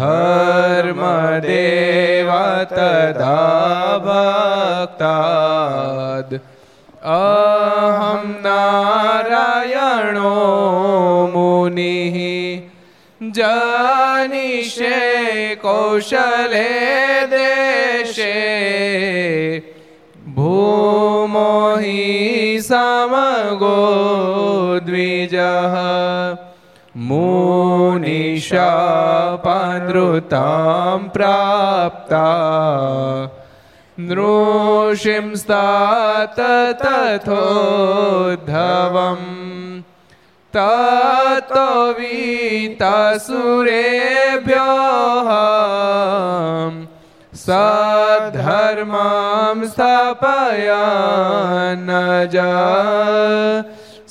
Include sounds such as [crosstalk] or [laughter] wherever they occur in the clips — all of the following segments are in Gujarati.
धर्मदेव तदा भक्ताद् अहं नारायणो मुनिः जानिषे कौशले देशे मुनिशापानृतां प्राप्ता नृषिंस्तात तथोद्धवम् ततो वीतासुरेभ्यः सद्धर्मां स्थापयान्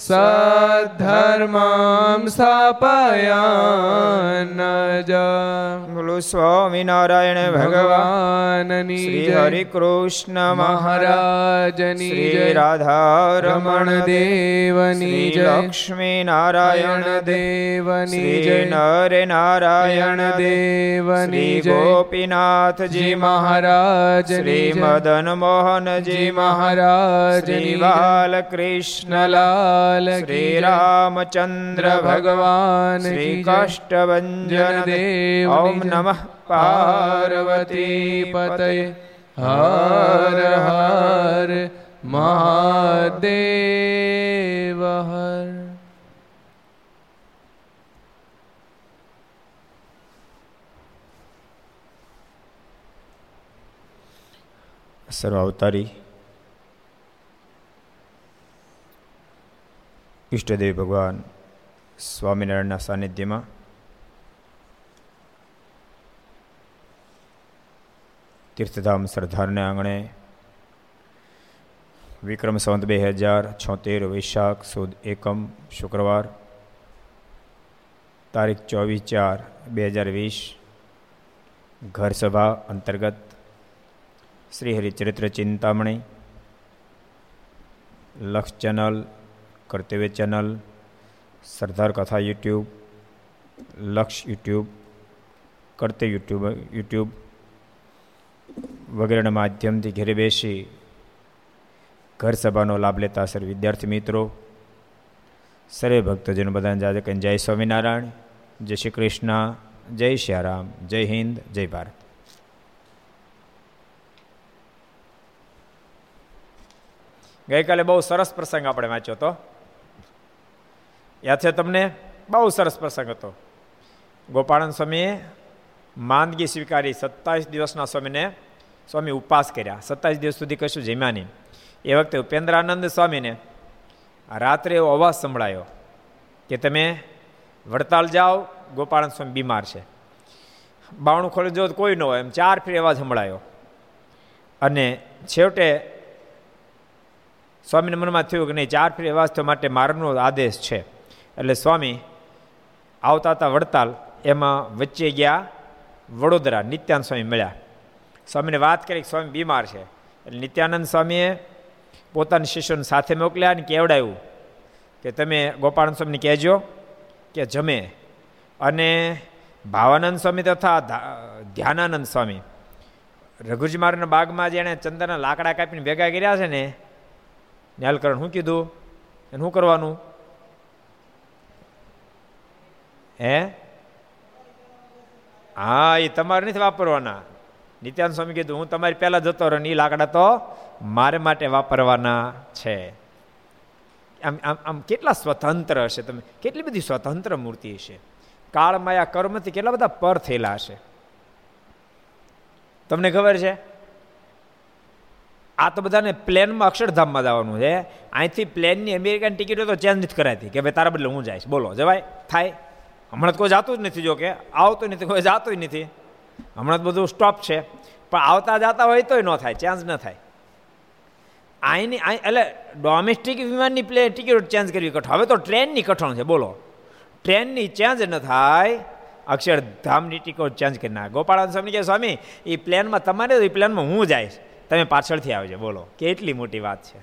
સધર્મામ સ્થાપયાન બોલો સ્વામિનારાયણ ભગવાનની શ્રી હરિ કૃષ્ણ મહારાજની શ્રી રાધારમણ દેવની જય લક્ષ્મી નારાયણ દેવની જય નર નારાયણ દેવની જય ગોપીનાથજી મહારાજ શ્રી મદન મોહનજી મહારાજ શ્રી લાલ શ્રી રામચંદ્ર ભગવાન શ્રી કાષ્ટભન દેવ ઓમ નમઃ પાર્વતી પતય હર હર મહાદેવ હર સર્વ ઈષ્ટદેવ ભગવાન સ્વામિનારાયણના સાનિધ્યમાં તીર્થધામ સરદારને આંગણે વિક્રમ સંવત બે હજાર છોતેર વૈશાખ સુદ એકમ શુક્રવાર તારીખ ચોવીસ ચાર બે હજાર વીસ ઘર સભા અંતર્ગત શ્રી હરિચરિત્ર ચિંતામણી લક્ષ ચેનલ કર્તવ્ય ચેનલ, સરદાર કથા યુટ્યુબ, લક્ષ યુટ્યુબ, કર્તવ્ય યુટ્યુબ યુટ્યુબ વગેરેના માધ્યમથી ઘેરે બેસી ઘર સભાનો લાભ લેતા સર વિદ્યાર્થી મિત્રો. સર્વે ભક્તજનો બધાને જાજે કહીને જય સ્વામિનારાયણ, જય શ્રી કૃષ્ણ, જય શ્રી રામ જય હિન્દ, જય ભારત. ગઈકાલે બહુ સરસ પ્રસંગ આપણે વાંચ્યો હતો યાદ છે તમને? બહુ સરસ પ્રસંગ હતો. ગોપાળન સ્વામીએ માંદગી સ્વીકારી સત્તાવીસ દિવસના સ્વામીને સ્વામી ઉપવાસ કર્યા. સત્તાવીસ દિવસ સુધી કશું જમ્યા નહીં. એ વખતે ઉપેન્દ્રાનંદ સ્વામીને રાત્રે એવો અવાજ સંભળાયો કે તમે વડતાલ જાઓ, ગોપાળન સ્વામી બીમાર છે. બાવણું ખોલી જો કોઈ ન હોય એમ ચાર ફેર અવાજ સંભળાયો. અને છેવટે સ્વામીના મનમાં થયું કે નહીં, ચાર ફેર અવાજ થયો માટે મારનો આદેશ છે. એટલે સ્વામી, આવતા હતા વડતાલ, એમાં વચ્ચે ગયા વડોદરા, નિત્યાનંદ સ્વામી મળ્યા. સ્વામીને વાત કરી સ્વામી બીમાર છે. એટલે નિત્યાનંદ સ્વામીએ પોતાના શિષ્યોને સાથે મોકલ્યા અને કેવડાવ્યું કે તમે ગોપાળન સ્વામીને કહેજો કે જમે. અને ભાવાનંદ સ્વામી તથા ધ્યાનાનંદ સ્વામી રઘુજી મારના બાગમાં જેણે ચંદનના લાકડા કાપીને ભેગા કર્યા છે ને ન્યાલકરણ શું કીધું? એને શું કરવાનું? હે? હા, એ તમારે નથી વાપરવાના. નિત્યાન સ્વામી કીધું, હું તમારી પહેલા જતો રહ્યો એ લાકડા તો મારે માટે વાપરવાના છે. આમ આમ આમ કેટલા સ્વતંત્ર હશે તમે. કેટલી બધી સ્વતંત્ર મૂર્તિ હશે. કાળમાયા કર્મથી કેટલા બધા પર થયેલા હશે. તમને ખબર છે? આ તો બધાને પ્લેનમાં અક્ષરધામમાં જવાનું છે. અહીંથી પ્લેનની અમેરિકન ટિકિટો તો ચેન્જ નથી કરાતી કે ભાઈ તારા બદલે હું જઈશ. બોલો, જવાય? થાય? હમણાં તો કોઈ જાતું જ નથી, જો કે આવતું નથી, કોઈ જાતું નથી. હમણાં તો બધું સ્ટોપ છે. પણ આવતા જતા હોય તોય ન થાય ચેન્જ ન થાય. અહીંની એટલે ડોમેસ્ટિક વિમાનની પ્લે ટિકિટ ચેન્જ કરવી કઠો હવે તો ટ્રેનની કઠણ છે, બોલો. ટ્રેનની ચેન્જ ન થાય, અક્ષરધામની ટિકિટ ચેન્જ કરી નાખે. ગોપાળાન સ્વામી કે સ્વામી એ પ્લેનમાં તમારે એ પ્લેનમાં હું જઈશ? તમે પાછળથી આવજો, બોલો. કેટલી મોટી વાત છે.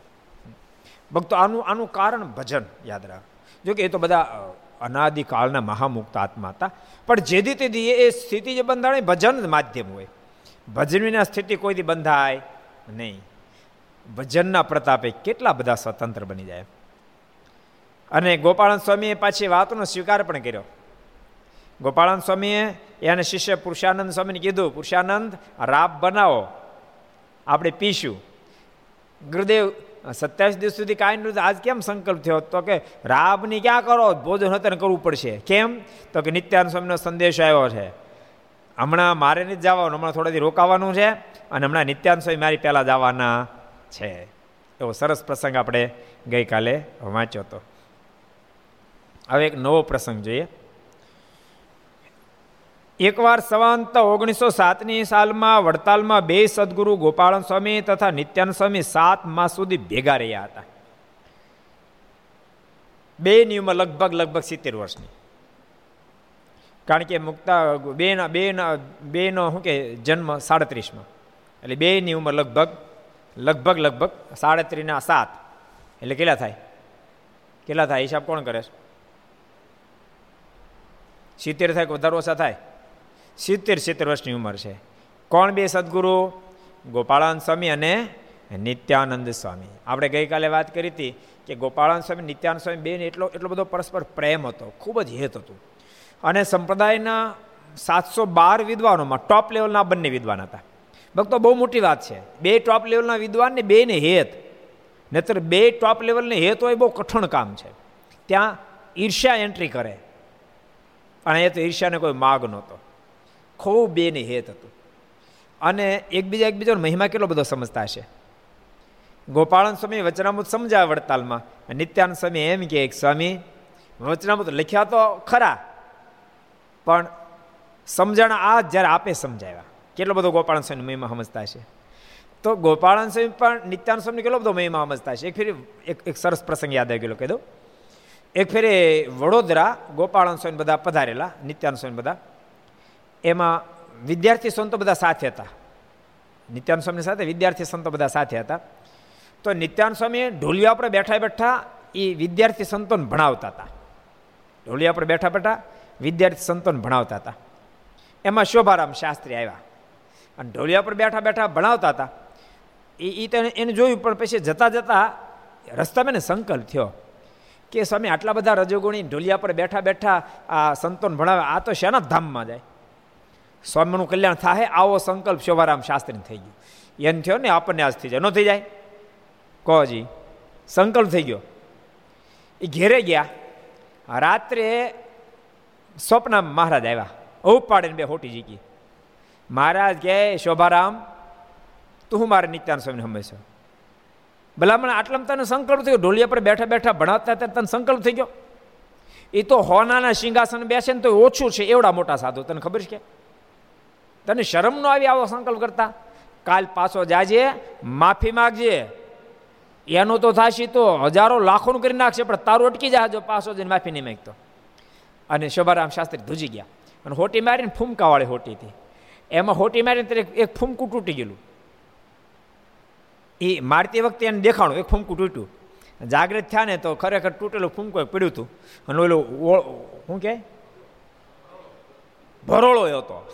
ભક્તો, આનું આનું કારણ ભજન, યાદ રાખ. જો કે એ તો બધા અનાદિકાળના મહામુક્ત આત્મા હતા. પણ જેથી તેથી એ સ્થિતિ જે બંધાણે, ભજન માધ્યમ હોય. ભજનીના સ્થિતિ કોઈથી બંધાય? નહીં. ભજનના પ્રતાપે કેટલા બધા સ્વતંત્ર બની જાય. અને ગોપાળન સ્વામીએ પાછી વાતનો સ્વીકાર પણ કર્યો. ગોપાળન સ્વામીએ એને શિષ્ય પુરુષાનંદ સ્વામીને કીધું, પુરુષાનંદ રાપ બનાવો. આપણે પીશું. ગુરુદેવ સત્યાવીસ દિવસ સુધી કાંઈ નહોતું આજ કેમ સંકલ્પ થયો? તો કે રાબની ક્યાં કરો? ભોજન હતન કરવું પડશે. કેમ? તો કે નિત્યાન સ્વામીનો સંદેશ આવ્યો છે. હમણાં મારે નથી જવાનું, હમણાં થોડાથી રોકાવાનું છે અને હમણાં નિત્યાન સ્વામી મારી પહેલાં જવાના છે. એવો સરસ પ્રસંગ આપણે ગઈકાલે વાંચ્યો હતો. હવે એક નવો પ્રસંગ જોઈએ. એકવાર સવાંત ઓગણીસો સાતની સાલમાં વડતાલમાં બે સદગુરુ ગોપાળન સ્વામી તથા નિત્યાનંદ સ્વામી સાત માસ સુધી ભેગા રહ્યા હતા. બે ની લગભગ લગભગ સિત્તેર વર્ષની. કારણ કે મુક્તા બેના બેના બેનો શું કે જન્મ સાડત્રીસમાં. એટલે બેની ઉંમર લગભગ લગભગ લગભગ સાડત્રીસના સાત. એટલે કેટલા થાય? કેટલા થાય? હિસાબ કોણ કરે સિત્તેર થાય કે વધારે ઓછા થાય? સિત્તેર સિત્તેર વર્ષની ઉંમર છે. કોણ બે સદગુરુ? ગોપાળાન સ્વામી અને નિત્યાનંદ સ્વામી. આપણે ગઈકાલે વાત કરી હતી કે ગોપાળાન સ્વામી, નિત્યાનંદ સ્વામી બેને એટલો એટલો બધો પરસ્પર પ્રેમ હતો, ખૂબ જ હેત હતું. અને સંપ્રદાયના સાતસો બાર વિદ્વાનોમાં ટોપ લેવલના બંને વિદ્વાન હતા. ભક્તો, બહુ મોટી વાત છે. બે ટોપ લેવલના વિદ્વાનને બેને હેત. નહીતર બે ટોપ લેવલને હેત હોય બહુ કઠણ કામ છે. ત્યાં ઈર્ષ્યા એન્ટ્રી કરે. અને એ તો ઈર્ષ્યાને કોઈ માગ નહોતો. ખૂબ બેને હેત હતું. અને એકબીજા એકબીજાનો મહિમા કેટલો બધો સમજતા હશે? ગોપાળન સ્વામી વચનામૃત સમજાવે વડતાલમાં નિત્યાનંદ સ્વામી એમ કે સ્વામી, વચનામૃત લખ્યા તો ખરા, પણ સમજણ આ જ્યારે આપે સમજાવ્યા. કેટલો બધો ગોપાળન સ્વામી મહિમા સમજતા હશે? તો ગોપાળન સ્વામી પણ નિત્યાન સ્વામી કેટલો બધો મહિમા સમજતા હશે? એક ફેરી એક એક સરસ પ્રસંગ યાદ આવી ગયેલો, કહી દઉં. એક ફેરે વડોદરા ગોપાળન સ્વામી બધા પધારેલા નિત્યાન સ્વામી બધા. એમાં વિદ્યાર્થી સંતો બધા સાથે હતા. નિત્યાન સ્વામી સાથે, વિદ્યાર્થી સંતો બધા સાથે હતા. તો નિત્યાન સ્વામી ઢોલિયા પર બેઠા બેઠા એ વિદ્યાર્થી સંતોને ભણાવતા હતા. ઢોલિયા પર બેઠા બેઠા વિદ્યાર્થી સંતોને ભણાવતા હતા. એમાં શોભારામ શાસ્ત્રી આવ્યા. અને ઢોલિયા પર બેઠા બેઠા ભણાવતા હતા. એ એ તો એને જોયું, પણ પછી જતા જતા રસ્તામાં ને સંકલ્પ થયો કે સ્વામી આટલા બધા રજોગુણી ઢોલિયા પર બેઠા બેઠા આ સંતોન ભણાવે, આ તો શેના ધામમાં જાય? સ્વામીનું કલ્યાણ થાય આવો સંકલ્પ શોભારામ શાસ્ત્રી થઈ ગયો. એમ થયો ને આપણને આજ થઈ જાય. ન થઈ જાય? કહો જી. સંકલ્પ થઈ ગયો. એ ઘેરે ગયા. રાત્રે સ્વપ્ન મહારાજ આવ્યા. ઉપાડીને બે હોટી જીકી મહારાજ કહે, શોભારામ, તું મારે નિત્યાન સ્વામીને હંમેશા ભલામણ આટલામાં તને સંકલ્પ થયો? ઢોલિયા પર બેઠા બેઠા ભણાવતા ત્યારે તને સંકલ્પ થઈ ગયો? એ તો હોનાના સિંહાસન બેસે ને તો ઓછું છે, એવડા મોટા સાધુ. તને ખબર છે કે? તને શરમ નો આવી આવો સંકલ્પ કરતા? કાલ પાછો જાજે, માફી માગજે. એનો તો થાશે તો હજારો લાખોનું કરી નાખશે, પણ તારું અટકી જાય જો પાછો જઈને માફી નહીં માગતો. અને શોભારામ શાસ્ત્રી ધૂજી ગયા. અને હોટી મારીને ફૂમકાવાળી હોટી હતી. એમાં હોટી મારીને એક ફૂમકું તૂટી ગયેલું. એ મારતી વખતે એને દેખાણું, એક ફૂમકું તૂટ્યું. જાગૃત થયા ને તો ખરેખર તૂટેલું ફૂમકું પડ્યું હતું. અને ઓલું શું કહે ભરોળો હતો.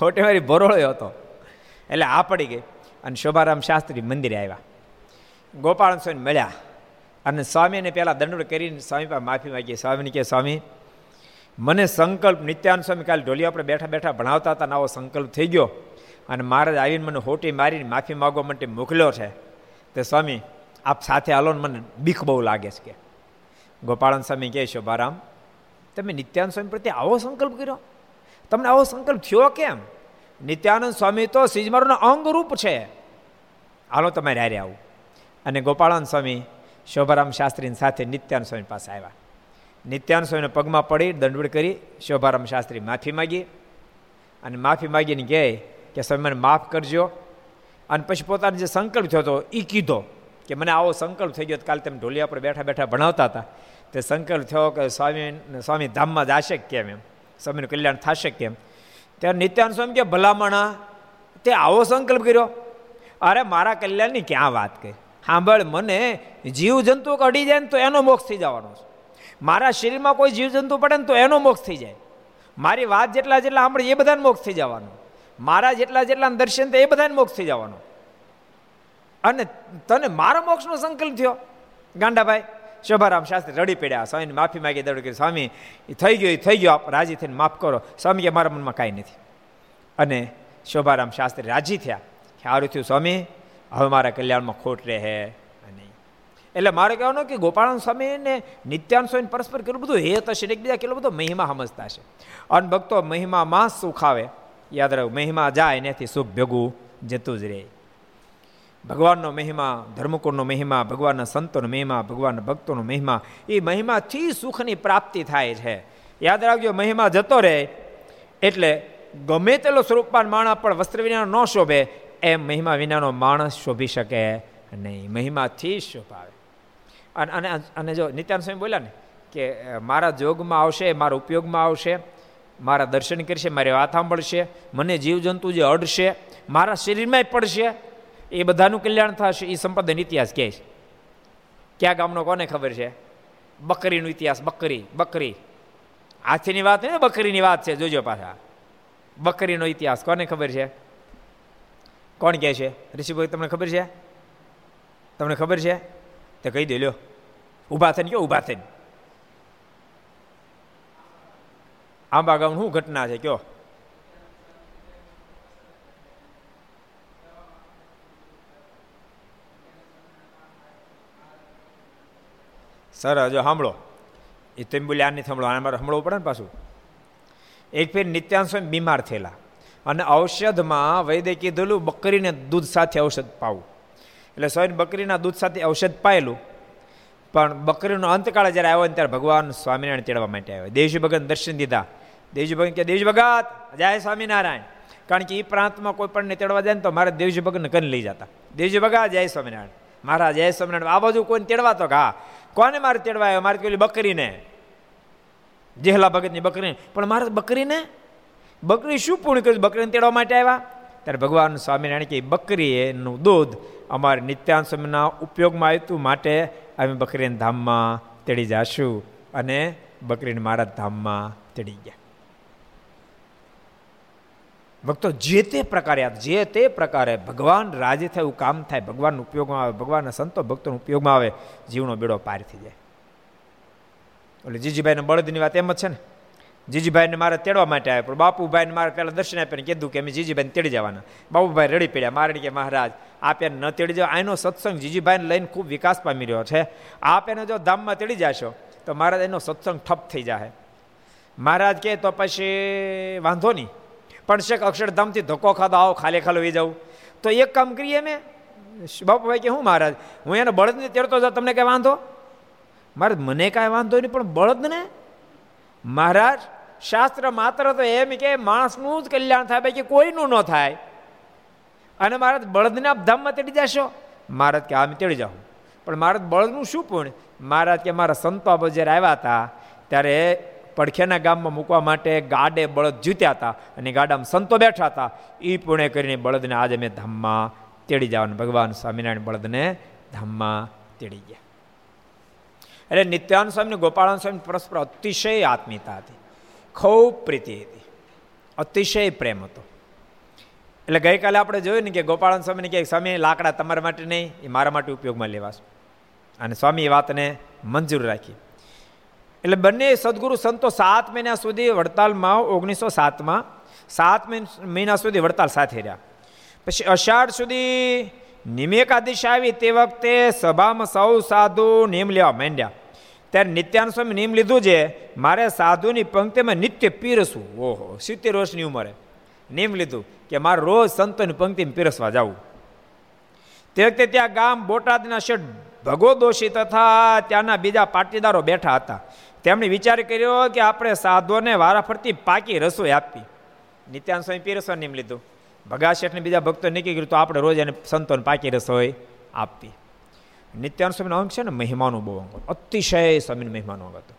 હોટેવારી ભરોળો હતો. એટલે આ પડી ગઈ અને શોભારામ શાસ્ત્રી મંદિરે આવ્યા. ગોપાલ સ્વામી મળ્યા. અને સ્વામીને પહેલાં દંડ કરીને સ્વામી પાસે માફી માગી. સ્વામીને કે સ્વામી, મને સંકલ્પ નિત્યાન સ્વામી કાલે ઢોલી આપણે બેઠા બેઠા ભણાવતા હતા આવો સંકલ્પ થઈ ગયો. અને મહારાજ આવીને મને હોટી મારીને માફી માગવા માટે મોકલ્યો છે. તે સ્વામી, આપ સાથે હાલો મને બીક બહુ લાગે છે. કે ગોપાળન સ્વામી કહે, શોભારામ, તમે નિત્યાન સ્વામી પ્રત્યે આવો સંકલ્પ કર્યો? તમને આવો સંકલ્પ થયો કેમ? નિત્યાનંદ સ્વામી તો સિજમારોના અંગરૂપ છે. હાલો તમારે હારે આવું. અને ગોપાળાનંદ સ્વામી, શોભારામ શાસ્ત્રી સાથે નિત્યાનંદ સ્વામી પાસે આવ્યા. નિત્યાનંદ સ્વામીને પગમાં પડી, દંડવડ કરી, શોભારામ શાસ્ત્રી માફી માગી. અને માફી માગીને કહે કે સ્વામી, મને માફ કરજો. અને પછી પોતાનો જે સંકલ્પ થયો હતો એ કીધો કે મને આવો સંકલ્પ થઈ ગયો કાલે તમે ઢોલિયા પર બેઠા બેઠા ભણાવતા હતા. તે સંકલ્પ થયો કે સ્વામી સ્વામી ધામમાં જશે કેમ એમ? સ્વામીનું કલ્યાણ થશે કેમ? ત્યારે નિત્યાન સ્વામી કે, ભલામણા, તે આવો સંકલ્પ કર્યો. અરે, મારા કલ્યાણની ક્યાં વાત કરી? સાંભળ મને જીવ જંતુ કઢી જાય ને તો એનો મોક્ષ થઈ જવાનો છે. મારા શરીરમાં કોઈ જીવ જંતુ પડે ને તો એનો મોક્ષ થઈ જાય. મારી વાત જેટલા જેટલા સાંભળે એ બધાને મોક્ષ થઈ જવાનો. મારા જેટલા જેટલા દર્શન એ બધાને મોક્ષ થઈ જવાનો. અને તને મારા મોક્ષનો સંકલ્પ થયો? ગાંડાભાઈ શોભારામ શાસ્ત્રી રડી પડ્યા. સ્વામીને માફી માગી દડ કરી સ્વામી એ થઈ ગયો એ થઈ ગયો, આપ રાજી થઈને માફ કરો. સ્વામી કે, મારા મનમાં કાંઈ નથી. અને શોભારામ શાસ્ત્રી રાજી થયા. કે સારું થયું સ્વામી, હવે મારા કલ્યાણમાં ખોટ રહે નહીં. એટલે મારે કહેવાનું કે ગોપાળન સ્વામી ને નિત્યાન સ્વામી પરસ્પર કેટલું બધું હેત હશે એકબીજા કેટલો બધો મહિમા સમજતા છે અને ભક્તો મહિમામાં સુખ આવે. યાદ રાખ, મહિમા જાય, એનાથી સુખ ભેગું જતું જ રહે. ભગવાનનો મહિમા ધર્મકુળનો મહિમા, ભગવાનના સંતોનો મહિમા, ભગવાનના ભક્તોનો મહિમા, એ મહિમાથી સુખની પ્રાપ્તિ થાય છે. યાદ રાખજો, મહિમા જતો રહે એટલે ગમે તેલો સ્વરૂપમાં માણસ પણ વસ્ત્ર વિના ન શોભે, એમ મહિમા વિનાનો માણસ શોભી શકે નહીં. મહિમાથી શોભાવે. અને અને અને જો નિત્યાન સ્વામી બોલ્યા ને કે મારા જોગમાં આવશે, મારા ઉપયોગમાં આવશે, મારા દર્શન કરશે, મારી વાત સાંભળશે, મને જીવજંતુ જે અડશે, મારા શરીરમાં પડશે એ બધાનું કલ્યાણ થશે એ સંપાદન ઇતિહાસ કહે છે. ક્યાં ગામનો કોને ખબર છે? બકરીનો ઇતિહાસ, બકરી બકરી. હાથીની વાત નહીં બકરીની વાત છે, જોજો પાછા. બકરીનો ઇતિહાસ કોને ખબર છે? કોણ કહે છે? ઋષિભાઈ, તમને ખબર છે? તમને ખબર છે? તો કહી દે, લ્યો. ઊભા થઈને કયો, ઊભા થઈને? આંબા ગામ શું ઘટના છે, કયો? સર જો સાંભળો. એ તમે બોલે આ નહીં સાંભળો, આને મારે સાંભળવું પડે ને પાછું? એક ફેર નિત્યાંશ બીમાર થયેલા. અને ઔષધમાં વૈદ્ય કીધેલું, બકરીને દૂધ સાથે ઔષધ પાવું. એટલે સ્વયં બકરીના દૂધ સાથે ઔષધ પાયેલું. પણ બકરીનો અંતકાળ જ્યારે આવ્યો ને ત્યારે ભગવાન સ્વામિનારાયણ તેડવા માટે આવ્યો. દેવજી ભગત દર્શન દીધા. દેવજી ભગત કે દેવજી ભગત જય સ્વામિનારાયણ. કારણ કે એ પ્રાંતમાં કોઈ પણ તેડવા જાય ને તો મારે દેવજી ભગતને કરી લઈ જતા. દેવજી ભગત જય સ્વામિનારાયણ. મારા જય સ્વામિનારાયણ. આ બાજુ કોઈને તેડવા તો હા. કોને મારે તેડવા આવ્યો? મારે પેલી બકરીને. જેહલા ભગતની બકરીને. પણ મારે બકરીને? બકરી શું પૂર્ણ કર્યું? બકરીને તેડવા માટે આવ્યા? ત્યારે ભગવાન સ્વામિનારાયણ કે બકરી એનું દૂધ અમારે નિત્યાન સ્વામીના ઉપયોગમાં આવ્યું માટે અમે બકરીને ધામમાં તેડી જાશું. અને બકરીને મારા ધામમાં તેડી ગયા. ભક્તો, જે તે પ્રકારે જે તે પ્રકારે ભગવાન રાજી થાય એવું કામ થાય ભગવાન ઉપયોગમાં આવે, ભગવાનના સંતો ભક્તોનો ઉપયોગમાં આવે, જીવનો બેડો પાર થઈ જાય. એટલે જીજીભાઈને બળદની વાત એમ જ છે ને? જીજીભાઈને મારે તેડવા માટે આવ્યા પણ બાપુભાઈને મારે પહેલાં દર્શન આપ્યા કીધું કે અમે જીજીભાઈને તેડી જવાના. બાપુભાઈ રડી પડ્યા મારે કે મહારાજ, આપ ન તેડી જાવ આનો સત્સંગ જીજીભાઈને લઈને ખૂબ વિકાસ પામી રહ્યો છે. આપ એને જો ધામમાં તેડી જશો, તો મહારાજ એનો સત્સંગ ઠપ થઈ જાય મહારાજ કહે તો પછી વાંધો નહીં. પણ શેખ અક્ષરધામથી ધક્કો ખાધો, આવો ખાલે ખાલો વી જાઉં. તો એક કામ કરીએ મેં બાપુભાઈ કે હું મહારાજ? હું એને બળદને તેડતો જાઉં, તમને કાંઈ વાંધો? મારે મને કાંઈ વાંધો નહીં, પણ બળદને? મહારાજ, શાસ્ત્ર માત્ર તો એમ કે માણસનું જ કલ્યાણ થાય, બાકી કોઈનું ન થાય. અને મહારાજ, બળદને આપ ધામમાં તેડી જશો? મહારાજ કે આમ તેડી જાઉં. પણ મહારાજ, બળદનું શું પૂર્ણ મહારાજ કે, મારા સંતો જ્યારે આવ્યા હતા, ત્યારે પડખેના ગામમાં મૂકવા માટે ગાડે બળદ જીત્યા હતા અને ગાડામાં સંતો બેઠા હતા. એ પુણે કરીને બળદને આજે મેં ધામમાં તેડી જવાનું. ભગવાન સ્વામિનારાયણ બળદને ધામમાં તેડી ગયા. એટલે નિત્યાનંદ સ્વામી ગોપાળાન સ્વામી પરસ્પર અતિશય આત્મીયતા હતી. ખૂબ પ્રીતિ હતી. અતિશય પ્રેમ હતો. એટલે ગઈકાલે આપણે જોયું ને કે ગોપાળાન સ્વામીને કે, સ્વામી, લાકડા તમારા માટે નહીં, એ મારા માટે ઉપયોગમાં લેવાશે. અને સ્વામી એ વાતને મંજૂર રાખી. એટલે બંને સદગુરુ સંતો સાત મહિના સુધી વડતાલમાં, ઓગણીસો સાતમાં, સાત મહિના સુધી વડતાલ સાથે રહ્યા. પછી અષાઢ સુધી નિમેકાદિશ આવી તે વખતે સભામાં સૌ સાધુ નિયમ લેવા માંડ્યા. ત્યારે નિત્યાન સ્વામી નિયમ લીધું છે, મારે સાધુની પંક્તિમાં નિત્ય પીરસવું. ઓહો, સિત્તેર વર્ષની ઉંમરે. નિયમ લીધું કે મારે રોજ સંતોની પંક્તિમાં પીરસવા જવું. તે વખતે ત્યાં ગામ બોટાદના શેઠ ભગો દોષી તથા ત્યાંના બીજા પાટીદારો બેઠા હતા. તેમણે વિચાર કર્યો કે આપણે સાધુઓને વારાફરતી પાકી રસોઈ આપી. નિત્યાન સ્વામી પીરસવા નિયમ લીધું, ભગા શેઠને બીજા ભક્તો નક્કી કર્યું તો આપણે રોજ એને સંતોને પાકી રસોઈ આપવી. નિત્યાન સ્વામીનો અંગ છે ને, મહેમાનો બહુ અંગ. અતિશય સ્વામીનો મહેમાનો અંગ હતો.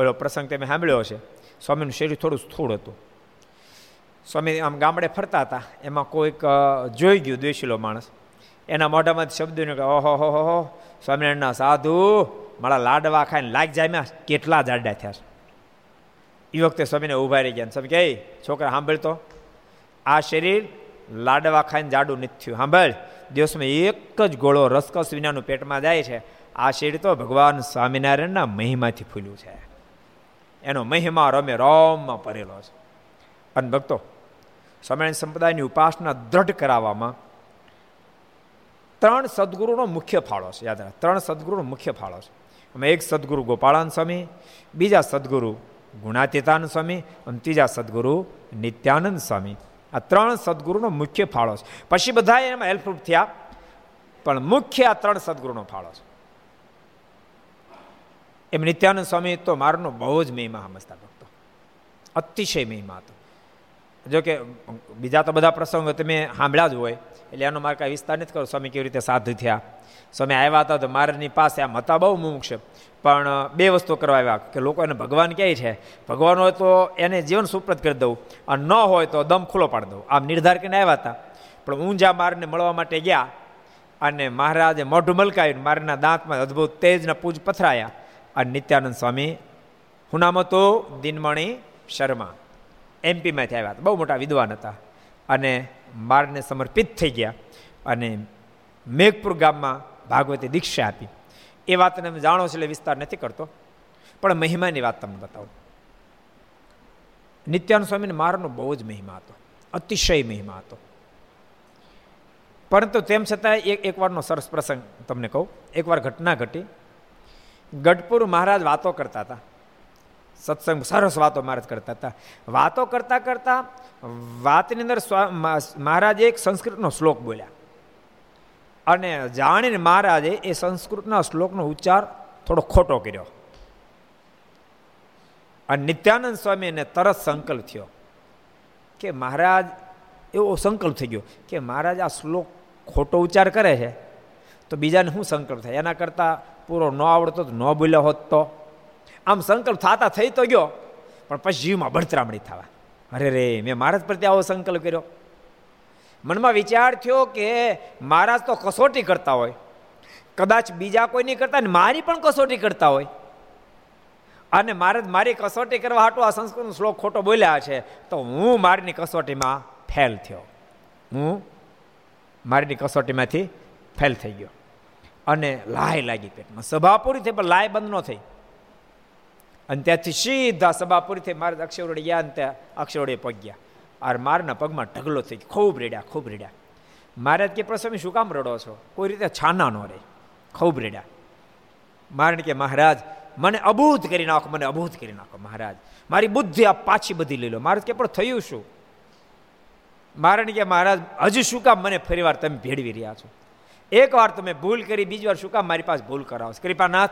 ઓલો પ્રસંગ તમે સાંભળ્યો છે સ્વામીનું શરીર થોડું સ્થૂળ હતું. સ્વામી આમ ગામડે ફરતા હતા. એમાં કોઈક જોઈ ગયું દ્વેષીલો માણસ. એના મોઢામાં શબ્દ કે ઓહો હો હો, સ્વામિનારાયણના સાધુ મારા લાડવા ખાઈને લાગ જાય કેટલા જાડા થયા એ વખતે સ્વામીને ઊભા રહી ગયા સ્વામી કે છોકરા સાંભળતો આ શરીર લાડવા ખાઈને જાડું નથી થયું. સાંભળ, દિવસમાં એક જ ગોળો રસકસ વિનાનું પેટમાં જાય છે. આ શરીર તો ભગવાન સ્વામિનારાયણના મહિમાથી ફૂલ્યું છે. એનો મહિમા રમે, રોમમાં ભરેલો છે. અને ભક્તો, સ્વામિનારાયણ સંપ્રદાયની ઉપાસના દ્રઢ કરાવવામાં ત્રણ સદગુરુનો મુખ્ય ફાળો છે. યાદ રાખ, ત્રણ સદગુરુનો મુખ્ય ફાળો છે. અમે એક સદગુરુ ગોપાળાન સ્વામી, બીજા સદગુરુ ગુણાતીતાન સ્વામી અને ત્રીજા સદગુરુ નિત્યાનંદ સ્વામી. આ ત્રણ સદગુરુનો મુખ્ય ફાળો છે. પછી બધા એમાં હેલ્પરૂપ થયા, પણ મુખ્ય આ ત્રણ સદગુરુનો ફાળો છે. એમ નિત્યાનંદ સ્વામી તો મારનો બહુ જ મહિમા સમજતા ભક્તો. અતિશય મહિમા હતો. જો કે બીજા તો બધા પ્રસંગો તમે સાંભળ્યા જ હોય, એટલે એનો મારે કાંઈ વિસ્તાર નથી કરો સ્વામી કેવી રીતે સાધુ થયા? સ્વામી આવ્યા હતા તો મારની પાસે આમ હતા બહુ મુમુક્ષ. પણ બે વસ્તુ કરવા આવ્યા કે લોકો એને ભગવાન કહે છે, ભગવાન હોય તો એને જીવન સુપ્રત કરી દઉં અને ન હોય તો દમ ખુલ્લો પાડી દઉં. આમ નિર્ધાર કરીને આવ્યા હતા. પણ ઊંઝા મારને મળવા માટે ગયા અને મહારાજે મોઢું મલકાવ્યું મારના દાંતમાં અદ્ભુત તેજના પૂજ પથરાયા અને નિત્યાનંદ સ્વામી હું નામ હતું દિનમણી શર્મા. એમપીમાંથી આવ્યા હતા. બહુ મોટા વિદ્વાન હતા. અને મારને સમર્પિત થઈ ગયા અને મેઘપુર ગામમાં ભાગવતી દીક્ષા આપી. એ વાતને તમે જાણો છો એટલે વિસ્તાર નથી કરતો. પણ મહિમાની વાત તમને બતાવું. નિત્યાનંદ સ્વામીને મારનો બહુ જ મહિમા હતો. અતિશય મહિમા હતો. પરંતુ તેમ છતાં એક એકવારનો સરસ પ્રસંગ તમને કહું. એકવાર ઘટના ઘટી. ગઢપુર મહારાજ વાતો કરતા હતા. સત્સંગ સરસ વાતો મહારાજ કરતા હતા. વાતો કરતા કરતા વાતની અંદર મહારાજે એક સંસ્કૃતનો શ્લોક બોલ્યા. અને જાણીને મહારાજે એ સંસ્કૃતના શ્લોકનો ઉચ્ચાર થોડો ખોટો કર્યો. અને નિત્યાનંદ સ્વામીને તરત સંકલ્પ થયો કે મહારાજ, એવો સંકલ્પ થઈ ગયો કે મહારાજ આ શ્લોક ખોટો ઉચ્ચાર કરે છે, તો બીજાને શું સંકલ્પ થાય? એના કરતાં પૂરો ન આવડતો ન બોલ્યો હોત તો? આમ સંકલ્પ થતા થઈ તો ગયો. પણ પછી જીવમાં બળતરામણી થવા. અરે રે, મેં મહારાજ પ્રત્યે આવો સંકલ્પ કર્યો. મનમાં વિચાર થયો કે મહારાજ તો કસોટી કરતા હોય. કદાચ બીજા કોઈ નહીં કરતા ને મારી પણ કસોટી કરતા હોય. અને મહારાજ મારી કસોટી કરવા હાટું આ સંસ્કૃતનો શ્લોક ખોટો બોલ્યા છે, તો હું મારીની કસોટીમાં ફેલ થયો. હું મારીની કસોટીમાંથી ફેલ થઈ ગયો. અને લાય લાગી પેટમાં. સભા પૂરી થઈ પણ લાય બંધ ન થઈ. અને ત્યાંથી સીધા સભાપુરીથી મારે અક્ષરોડે ગયા અને ત્યાં પગ પગ્યા. અરે મારના પગમાં ઢગલો થઈ ગયો, ખૂબ રેડ્યા ખૂબ રેડ્યા. મહારાજ કે પ્રસંગ શું કામ રડો છો? કોઈ રીતે છાના ન રહે ખૂબ રેડ્યા. મારણ કે મહારાજ, મને અભૂત કરી નાખો, મને અભૂત કરી નાખો, મહારાજ. મારી બુદ્ધિ આ પાછી બધી લઈ લો. મહારાજ કે પણ થયું શું? મારણ કે મહારાજ, હજુ શું કામ મને ફરી વાર તમે ભેળવી રહ્યા છો? એક વાર તમે ભૂલ કરી, બીજી વાર શું કામ મારી પાસે ભૂલ કરાવો કૃપાનાથ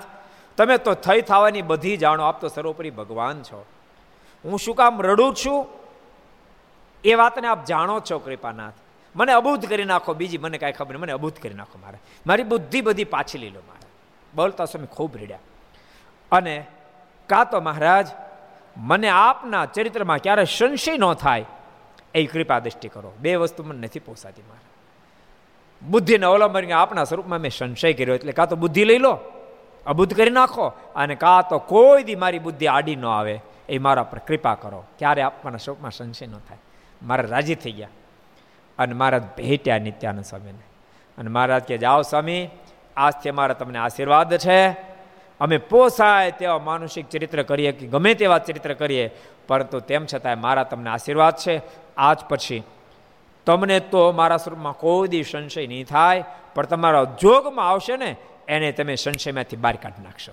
તમે તો થઈ થવાની બધી જાણો, આપ તો સર્વોપરી ભગવાન છો. હું શું કામ રડું છું? એ વાતને આપ જાણો છો, કૃપાનાથ. મને અબૂધ કરી નાખો, બીજી મને કાંઈ ખબર મને અબૂધ કરી નાખો મારે. મારી બુદ્ધિ બધી પાછી લઈ લો મારે. બોલતા સ્વામી, ખૂબ રીડ્યા. અને કાં તો મહારાજ, મને આપના ચરિત્રમાં ક્યારે સંશય ન થાય, એ કૃપા દ્રષ્ટિ કરો. બે વસ્તુ મને નથી પોસાતી મારે. બુદ્ધિને અવલંબન આપના સ્વરૂપમાં મેં સંશય કર્યો, એટલે કાં તો બુદ્ધિ લઈ લો અબુદ્ધ કરી નાખો અને કાં તો કોઈ દી મારી બુદ્ધિ આડી ન આવે, એ મારા પર કૃપા કરો. ક્યારે આપવાના સ્વરૂપમાં સંશય ન થાય. મારા રાજી થઈ ગયા. અને મહારાજ ભેટ્યા નિત્યાનંદ સ્વામીને. અને મહારાજ કે જાઓ સ્વામી, આજથી અમારા તમને આશીર્વાદ છે. અમે પોસાય તેવા માનુષિક ચરિત્ર કરીએ કે ગમે તેવા ચરિત્ર કરીએ, પરંતુ તેમ છતાંય મારા તમને આશીર્વાદ છે. આજ પછી તમને તો મારા સ્વરૂપમાં કોઈ દી સંશય નહીં થાય, પણ તમારા જોગમાં આવશે ને એને તમે સંશયમાંથી બહાર કાઢી નાખશો.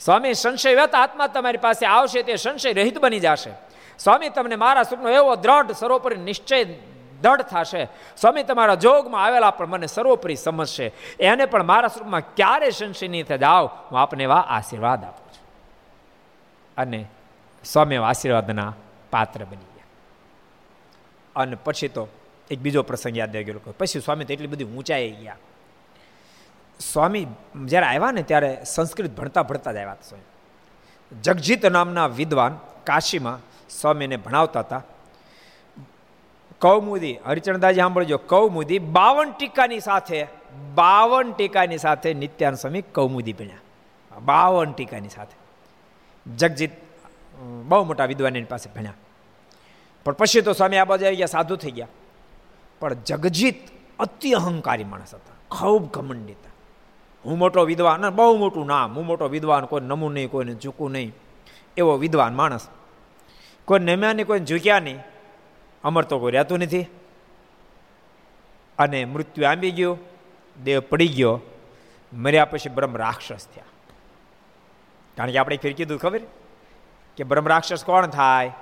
સ્વામી, સંશય વ્યત આત્મા તમારી પાસે આવશે તે સંશય રહિત બની જશે. સ્વામી, તમને મારા સુખનો એવો દ્રઢ, સર્વોપરી નિશ્ચય દઢ થશે. સ્વામી, તમારા જોગમાં આવેલા પણ મને સર્વોપરી સમજશે. એને પણ મારા સ્વરૂપમાં ક્યારે સંશય નહીં થાય? જાઓ, હું આપને એવા આશીર્વાદ આપું છું. અને સ્વામી આશીર્વાદના પાત્ર બની ગયા. અને પછી તો એક બીજો પ્રસંગ યાદ આવી ગયો પછી સ્વામી તો એટલી બધી ઊંચાઈ ગયા. સ્વામી જ્યારે આવ્યા ને ત્યારે સંસ્કૃત ભણતા ભણતા જ આવ્યા સ્વામી. જગજીત નામના વિદ્વાન કાશીમાં સ્વામીને ભણાવતા હતા. કૌમુદી હરિચંદાજી સાંભળજો, કૌમુદી બાવન ટીકાની સાથે, બાવન ટીકાની સાથે નિત્યાન સ્વામી કૌમુદી ભણ્યા. બાવન ટીકાની સાથે. જગજીત બહુ મોટા વિદ્વાન એની પાસે ભણ્યા. પણ પછી તો સ્વામી આ બાજુ આવી ગયા, સાધુ થઈ ગયા. પણ જગજીત અતિ અહંકારી માણસ હતા, ખૂબ ઘમંડિત હું મોટો વિદ્વાન બહુ મોટું નામ. હું મોટો વિદ્વાન, કોઈ નમું નહીં, કોઈને ઝૂકું નહીં. એવો વિદ્વાન માણસ. કોઈ નમ્યા નહીં કોઈને ઝૂક્યા નહીં. અમર તો કોઈ રહેતું નથી. અને મૃત્યુ આંબી ગયું, દેહ પડી ગયો. મર્યા પછી બ્રહ્મ રાક્ષસ થયા. કારણ કે આપણે ફેર કીધું, ખબર? કે બ્રહ્મ રાક્ષસ કોણ થાય?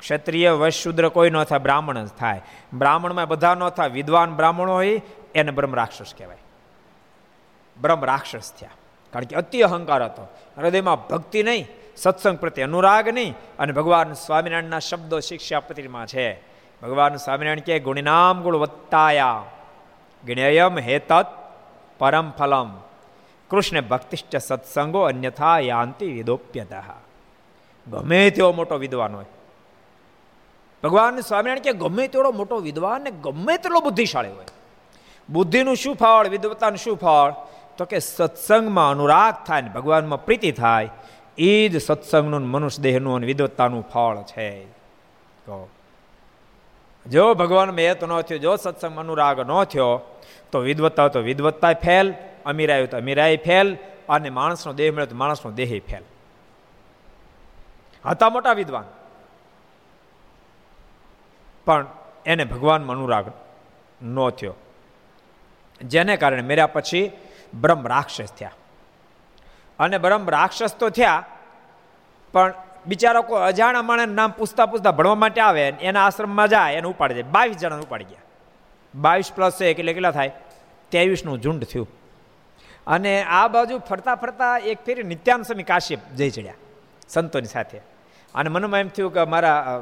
ક્ષત્રિય, વૈશ કોઈ ન થાય, બ્રાહ્મણ જ થાય. બ્રાહ્મણમાં બધા ન થાય. વિદ્વાન બ્રાહ્મણો હોય, એને બ્રહ્મ રાક્ષસ કહેવાય. બ્રહ્મ રાક્ષસ થયા કારણ કે અતિ અહંકાર હતો. હૃદયમાં ભક્તિ નહીં, સત્સંગ પ્રત્યે અનુરાગ નહીં અને ભગવાન સ્વામિનારાયણના શબ્દો શિક્ષાપત્રીમાં છે. ભગવાન સ્વામિનારાયણ કે ગુણિનામ ગુણ વત્તાયા જ્ઞેયમ હેતત પરમ ફલમ. કૃષ્ણ ભક્તિષ્ઠ સત્સંગો અન્યથા યાંતિ વિદોપ્યત. ગમે તેવો મોટો વિદ્વાન હોય. ભગવાન સ્વામિનારાયણ કે ગમે તેવડો મોટો વિદ્વાન ને ગમે તેટલો બુદ્ધિશાળી હોય. બુદ્ધિનું શું ફળ? વિદ્વતાનું શું ફળ? તો કે સત્સંગમાં અનુરાગ થાય ને ભગવાનમાં પ્રીતિ થાય એ જ સત્સંગનું મનુષ્ય દેહનું અને વિદવત્તાનું ફળ છે. તો જો ભગવાન મેં ન થયો, જો સત્સંગ અનુરાગ ન થયો, તો વિદવત્તા તો વિદવત્તા ફેલ, અમીરાયું તો અમીરાય ફેલ, અને માણસનો દેહ મળે તો માણસનો દેહ ફેલ. હતા મોટા વિદ્વાન. પણ એને ભગવાનમાં અનુરાગ ન થયો. જેને કારણે મેર્યા પછી બ્રહ્મ રાક્ષસ થયા. અને બ્રહ્મ રાક્ષસ તો થયા, પણ બિચારો કોઈ અજાણા માણસ નામ પૂછતા પૂછતા ભણવા માટે આવે એના આશ્રમમાં જાય, એને ઉપાડી જાય બાવીસ જણા ઉપાડી ગયા. બાવીસ પ્લસ એક એટલે કેટલા થાય? ત્રેવીસનું ઝુંડ થયું. અને આ બાજુ ફરતા ફરતા એક ફેરી નિત્યાન સ્વામી કાશ્યપ જઈ ચડ્યા, સંતોની સાથે. અને મનમાં એમ થયું કે મારા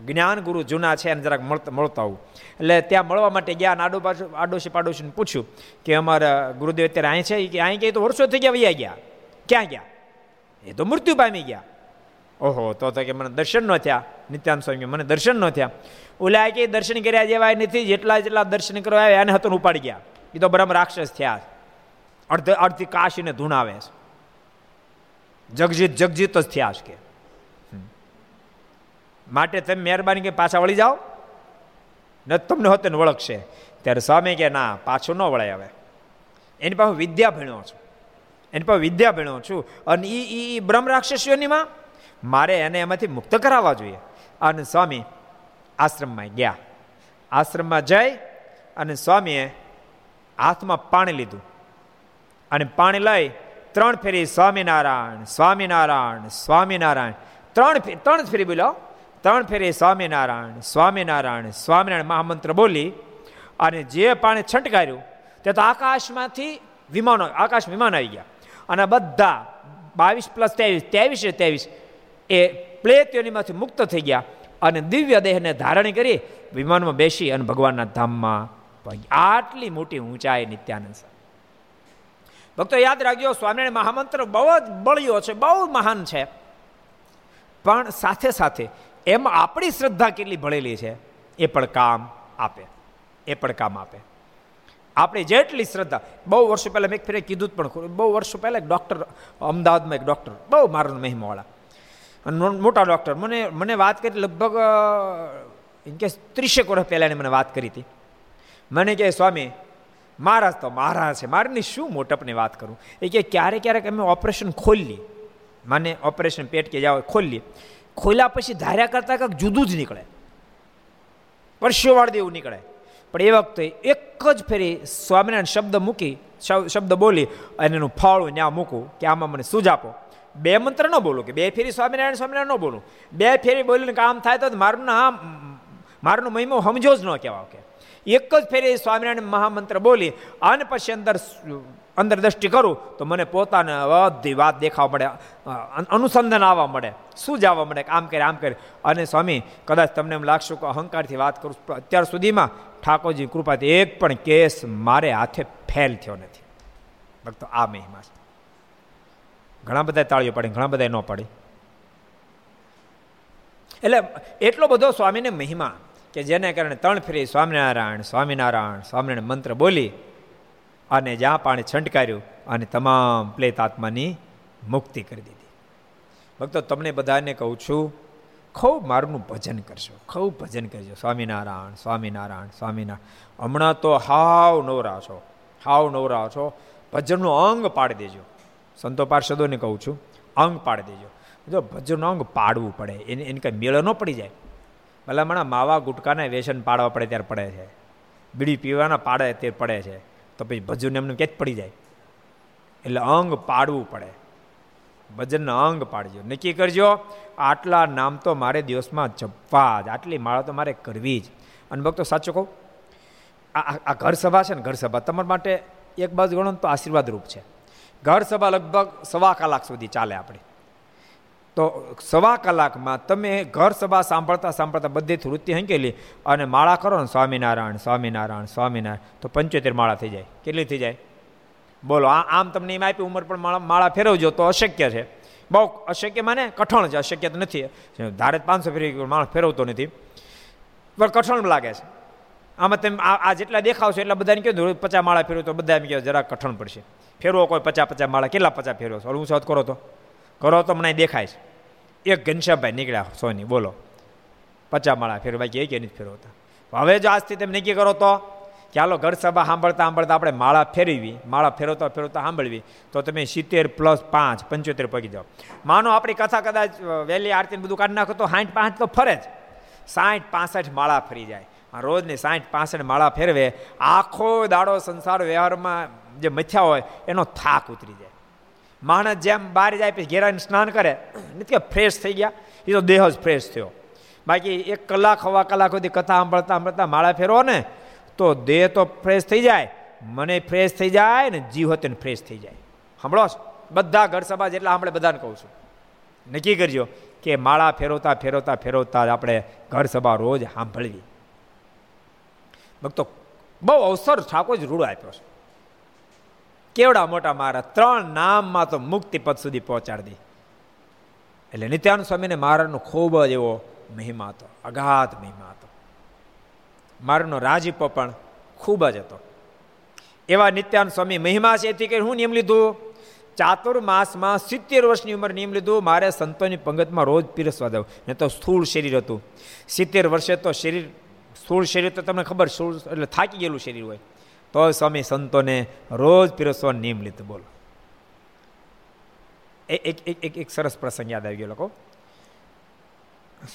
જ્ઞાન ગુરુ જૂના છે અને જરાક મળતા મળતા આવું એટલે ત્યાં મળવા માટે ગયા આડો પાછો આડોશી પાડોશીને પૂછ્યું કે અમારા ગુરુદેવ અત્યારે અહીં છે? કે અહીં ગયા તો વર્ષો થઈ ગયા, વૈયા ગયા. ક્યાં ગયા? એ તો મૃત્યુ પામી ગયા. ઓહો, તો તો કે મને દર્શન ન થયા. નિત્યાન સ્વામી મને દર્શન ન થયા. ઓલા કે દર્શન કર્યા જેવા નથી, જેટલા જેટલા દર્શન કરવા આવ્યા, એને હતો ઉપાડી ગયા. એ તો બ્રહ્મ રાક્ષસ થયા. અડધ અડધી કાશીને ધૂણાવે છે. જગજીત જગજીત જ થયા છે કે. માટે તમે મહેરબાની કે પાછા વળી જાઓ. ન તમને હોતે ને વળખશે ત્યારે સ્વામી કે, ના, પાછું ન વળાય હવે. એની પાસે વિદ્યા ભણ્યો છું. એની પાસે વિદ્યા ભણ્યો છું. અને એ એ બ્રહ્મ રાક્ષસીઓનીમાં મારે એને એમાંથી મુક્ત કરાવવા જોઈએ. અને સ્વામી આશ્રમમાં ગયા. આશ્રમમાં જઈ અને સ્વામીએ હાથમાં પાણી લીધું. અને પાણી લઈ ત્રણ ફેરી સ્વામિનારાયણ સ્વામિનારાયણ સ્વામિનારાયણ. ત્રણ ત્રણ ફેરી બોલ્યો ત્રણ ફેરે સ્વામિનારાયણ સ્વામિનારાયણ સ્વામિનારાયણ મહામંત્ર બોલી અને જે પાણી છંટકાર્યું તે તો આકાશમાંથી વિમાનો, આકાશ વિમાન આવી ગયા. અને બધા બાવીસ પ્લસ ત્રેવીસ, ત્રેવીસે ત્રેવીસ, એ પ્લેત્યોનીમાંથી મુક્ત થઈ ગયા અને દિવ્ય દેહને ધારણ કરી વિમાનમાં બેસી અને ભગવાનના ધામમાં આટલી મોટી ઊંચાઈ નિત્યાનંદ ભક્તો, યાદ રાખજો, સ્વામિનારાયણ મહામંત્ર બહુ જ બળ્યો છે, બહુ મહાન છે. પણ સાથે સાથે એમાં આપણી શ્રદ્ધા કેટલી ભળેલી છે? એ પણ કામ આપે. એ પણ કામ આપે. આપણે જેટલી શ્રદ્ધા, બહુ વર્ષો પહેલાં મેં એક ફેરે કીધું જ પણ બહુ વર્ષો પહેલાં એક ડૉક્ટર અમદાવાદમાં એક ડૉક્ટર બહુ મારા મહિમાવાળા. અને મોટા ડૉક્ટર મને મને વાત કરી લગભગ કે ત્રીસેક વર્ષ પહેલાં એને મને વાત કરી હતી. મને કહે, સ્વામી મહારાજ તો મહારાજ છે. મારની શું મોટપની વાત કરું? એ કે, ક્યારેક ક્યારેક અમે ઓપરેશન ખોલી મને ઓપરેશન પેટ કે જાઓ ખોલી ખોલ્યા પછી ધાર્યા કરતાં કંઈક જુદું જ નીકળે. પરસ્યોવાળ દેવું નીકળે. પણ એ વખતે એક જ ફેરી સ્વામિનારાયણ શબ્દ મૂકી શબ્દ બોલી અને એનું ફળ ત્યાં મૂકું કે આમાં મને સૂજ આપો. બે મંત્ર ન બોલું કે બે ફેરી સ્વામિનારાયણ સ્વામિનારાયણ ન બોલું. બે ફેરી બોલીને કામ થાય તો મારું ના મારનો મહિમો સમજો જ ન કહેવાય કે. એક જ ફેરી સ્વામિનારાયણ મહામંત્ર બોલી અને પછી અંદર અંદર દ્રષ્ટિ કરું, તો મને પોતાને બધી વાત દેખાવા મળે અનુસંધાન આવવા મળે. શું જ આવવા મળે? આમ કરે આમ કરે. અને સ્વામી, કદાચ તમને એમ લાગશું કે અહંકારથી વાત કરું અત્યાર સુધીમાં ઠાકોરજી કૃપાથી એક પણ કેસ મારે હાથે ફેલ થયો નથી. ભક્તો, આ મહિમા છે. ઘણા બધા તાળીઓ પડે, ઘણા બધા ન પડે. એટલે એટલો બધો સ્વામીને મહિમા કે જેને કારણે ત્રણ ફેરી સ્વામિનારાયણ સ્વામિનારાયણ સ્વામિનારાયણ મંત્ર બોલી અને જ્યાં પાણી છંટકાર્યું અને તમામ પ્લેત આત્માની મુક્તિ કરી દીધી. ભક્તો, તમને બધાને કહું છું, ખૂબ મારું ભજન કરશો ખૂબ ભજન કરજો. સ્વામિનારાયણ સ્વામિનારાયણ સ્વામિનારાયણ. હમણાં તો હાવ નવરા છો, હાવ નવરા છો. ભજનનું અંગ પાડી દેજો. સંતો પાર્ષદોને કહું છું, અંગ પાડી દેજો. જો ભજનનું અંગ પાડવું પડે, એને એને કંઈ મેળો ન પડી જાય. ભલામણા માવા ગુટકાના વ્યસન પાડવા પડે ત્યારે પડે છે. બીડી પીવાના પાડે તે પડે છે. તો પછી ભજન એમને ક્યાં પડી જાય. એટલે અંગ પાડવું પડે. ભજનના અંગ પાડજો. નક્કી કરજો, આટલા નામ તો મારે દિવસમાં જપવા જ, આટલી માળા તો મારે કરવી જ. અને ભક્તો, સાચું કહું? આ ઘર સભા છે ને, ઘર સભા. તમારા માટે એક બાજુ ગણો તો આશીર્વાદ રૂપ છે. ઘર સભા લગભગ સવા કલાક સુધી ચાલે આપણે. તો સવા કલાકમાં તમે ઘર સભા સાંભળતા સાંભળતા બધેથી વૃત્તિ હંકેલી અને માળા કરો ને સ્વામિનારાયણ સ્વામિનારાયણ સ્વામિનારાયણ. તો પંચોતેર માળા થઈ જાય. કેટલી થઈ જાય? બોલો, આ આમ તમને એમ આપી ઉંમર પણ માળા માળા ફેરવજો તો અશક્ય છે. બહુ અશક્ય માને, કઠણ છે, અશક્ય તો નથી. ધારે પાંચસો ફેરવી માણસ ફેરવતો નથી. પણ કઠણ લાગે છે. આમાં તમે આ જેટલા દેખાવશો એટલા બધાને કહ્યું પચાસ માળા ફેરવો તો બધા એમ કહો, જરા કઠણ પડશે. ફેરવો કોઈ પચાસ પચાસ માળા, કેટલા પચાસ ફેરવો છો? હું સાથ કરો તો. કરો તો મને દેખાય છે. એક ઘનશ્યામભાઈ નીકળ્યા સોની, બોલો. પચાસ માળા ફેરવા બાકી એક નથી ફેરવતા? હવે જો આજથી તમે નક્કી કરો તો? ચાલો ઘર સભા સાંભળતા સાંભળતા આપણે માળા ફેરવી, માળા ફેરવતા ફેરવતા સાંભળવી, તો તમે સિત્તેર પ્લસ પાંચ, પંચોતેર પગી જાઓ. માનો આપણી કથા કદાચ વહેલી આરતી બધું કાઢી નાખો તો સાઠ પાંચ તો ફરે જ. સાઠ પાસઠ માળા ફરી જાય. રોજની સાઠ પાસઠ માળા ફેરવે, આખો દાડો સંસાર વ્યવહારમાં જે મથ્યા હોય, એનો થાક ઉતરી જાય. માણસ જેમ બહાર જાય, પછી ઘેરાને સ્નાન કરે. નથી કે ફ્રેશ થઈ ગયા, એ તો દેહ જ ફ્રેશ થયો. બાકી એક કલાક, હવા કલાક સુધી કથા સાંભળતા સાંભળતા માળા ફેરવો ને, તો દેહ તો ફ્રેશ થઈ જાય, મને ફ્રેશ થઈ જાય ને જીવ હતો ને ફ્રેશ થઈ જાય. સાંભળો બધા ઘર સભા જેટલા આપણે બધાને કહું છું. નક્કી કરજો કે માળા ફેરવતા ફેરવતા ફેરવતા આપણે ઘર સભા રોજ સાંભળવી. ભક્તો, બહુ અવસર ઠાકોર જ રૂડો આપ્યો છે. કેવડા મોટા મારા ત્રણ નામમાં તો મુક્તિ પદ સુધી પહોંચાડી દી. એટલે નિત્યાનંદ સ્વામીને મહારાજનો ખૂબ જ એવો મહિમા હતો, અગાધ મહિમા હતો. મારનો રાજીપો પણ ખૂબ જ હતો. એવા નિત્યાનંદ સ્વામી મહિમા છે એથી કે હું નિયમ લીધું? ચાતુર્માસમાં સિત્તેર વર્ષની ઉંમર નિયમ લીધું, મારે સંતોની પંગતમાં રોજ પીરસવા દઉં. ને તો સ્થૂળ શરીર હતું. સિત્તેર વર્ષે તો શરીર, સ્થૂળ શરીર તો તમને ખબર, સ્થૂળ એટલે થાકી ગયેલું શરીર હોય. તો સ્વામી સંતોને રોજ પીરસવાનો નિયમ લીધો. બોલો. એક એક એક સરસ પ્રસંગ યાદ આવી ગયો લોકો.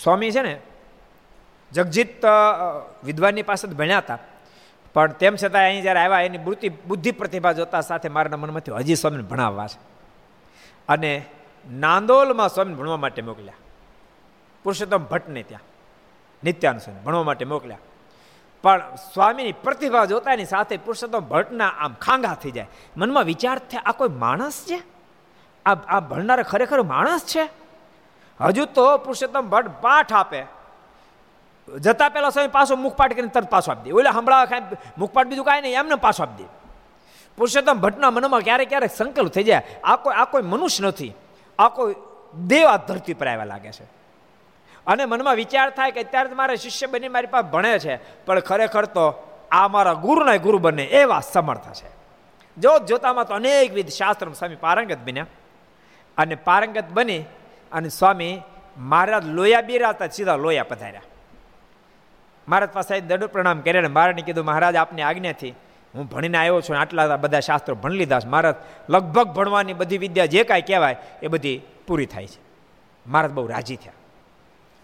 સ્વામી છે ને જગજીત વિદ્વાનની પાસે જ ભણ્યા હતા. પણ તેમ છતાં અહીં જ્યારે આવ્યા, એની બુદ્ધિ બુદ્ધિ પ્રતિભા જોતા સાથે મારા મનમાંથી હજી સ્વામીને ભણાવવા છે. અને નાંદોલમાં સ્વામીને ભણવા માટે મોકલ્યા. પુરુષોત્તમ ભટ્ટને ત્યાં, નિત્યાનંદ સ્વામી ભણવા માટે મોકલ્યા. પણ સ્વામીની પ્રતિભા જોતાની સાથે પુરુષોત્તમ ભટ્ટના આમ ખાંગા થઈ જાય. મનમાં વિચાર થાય આ કોઈ માણસ છે? આ આ ભણનાર ખરેખર માણસ છે? હજુ તો પુરુષોત્તમ ભટ્ટ પાઠ આપે. જતા પહેલા સ્વામી પાછો મુખપાઠ કરીને તરત પાછો આપી દે. ઓલે હમણાં કાંઈ મુખપાઠ બીજું કાંઈ નહીં, એમને પાછો આપી દે. પુરુષોત્તમ ભટ્ટના મનમાં ક્યારેક ક્યારેક સંકલ્પ થઈ જાય. આ કોઈ આ કોઈ મનુષ્ય નથી. આ કોઈ દેવ આ ધરતી પર આવ્યા લાગે છે. અને મનમાં વિચાર થાય કે અત્યારે મારે શિષ્ય બની મારી પાસે ભણે છે, પણ ખરેખર તો આ મારા ગુરુના ગુરુ બને એવા સમર્થ છે. જોત જોતામાં તો અનેકવિધ શાસ્ત્ર સ્વામી પારંગત બન્યા. અને પારંગત બની અને સ્વામી મહારાજ લોયા બિરાતા સીધા લોયા પધાર્યા. મહારાજ પાસે દંડ પ્રણામ કર્યા ને મહારાજને કીધું, મહારાજ, આપની આજ્ઞાથી હું ભણીને આવ્યો છું આટલા બધા શાસ્ત્રો ભણી લીધા છે. મહારાજ, લગભગ ભણવાની બધી વિદ્યા જે કાંઈ કહેવાય એ બધી પૂરી થાય છે. મહારાજ બહુ રાજી થયા.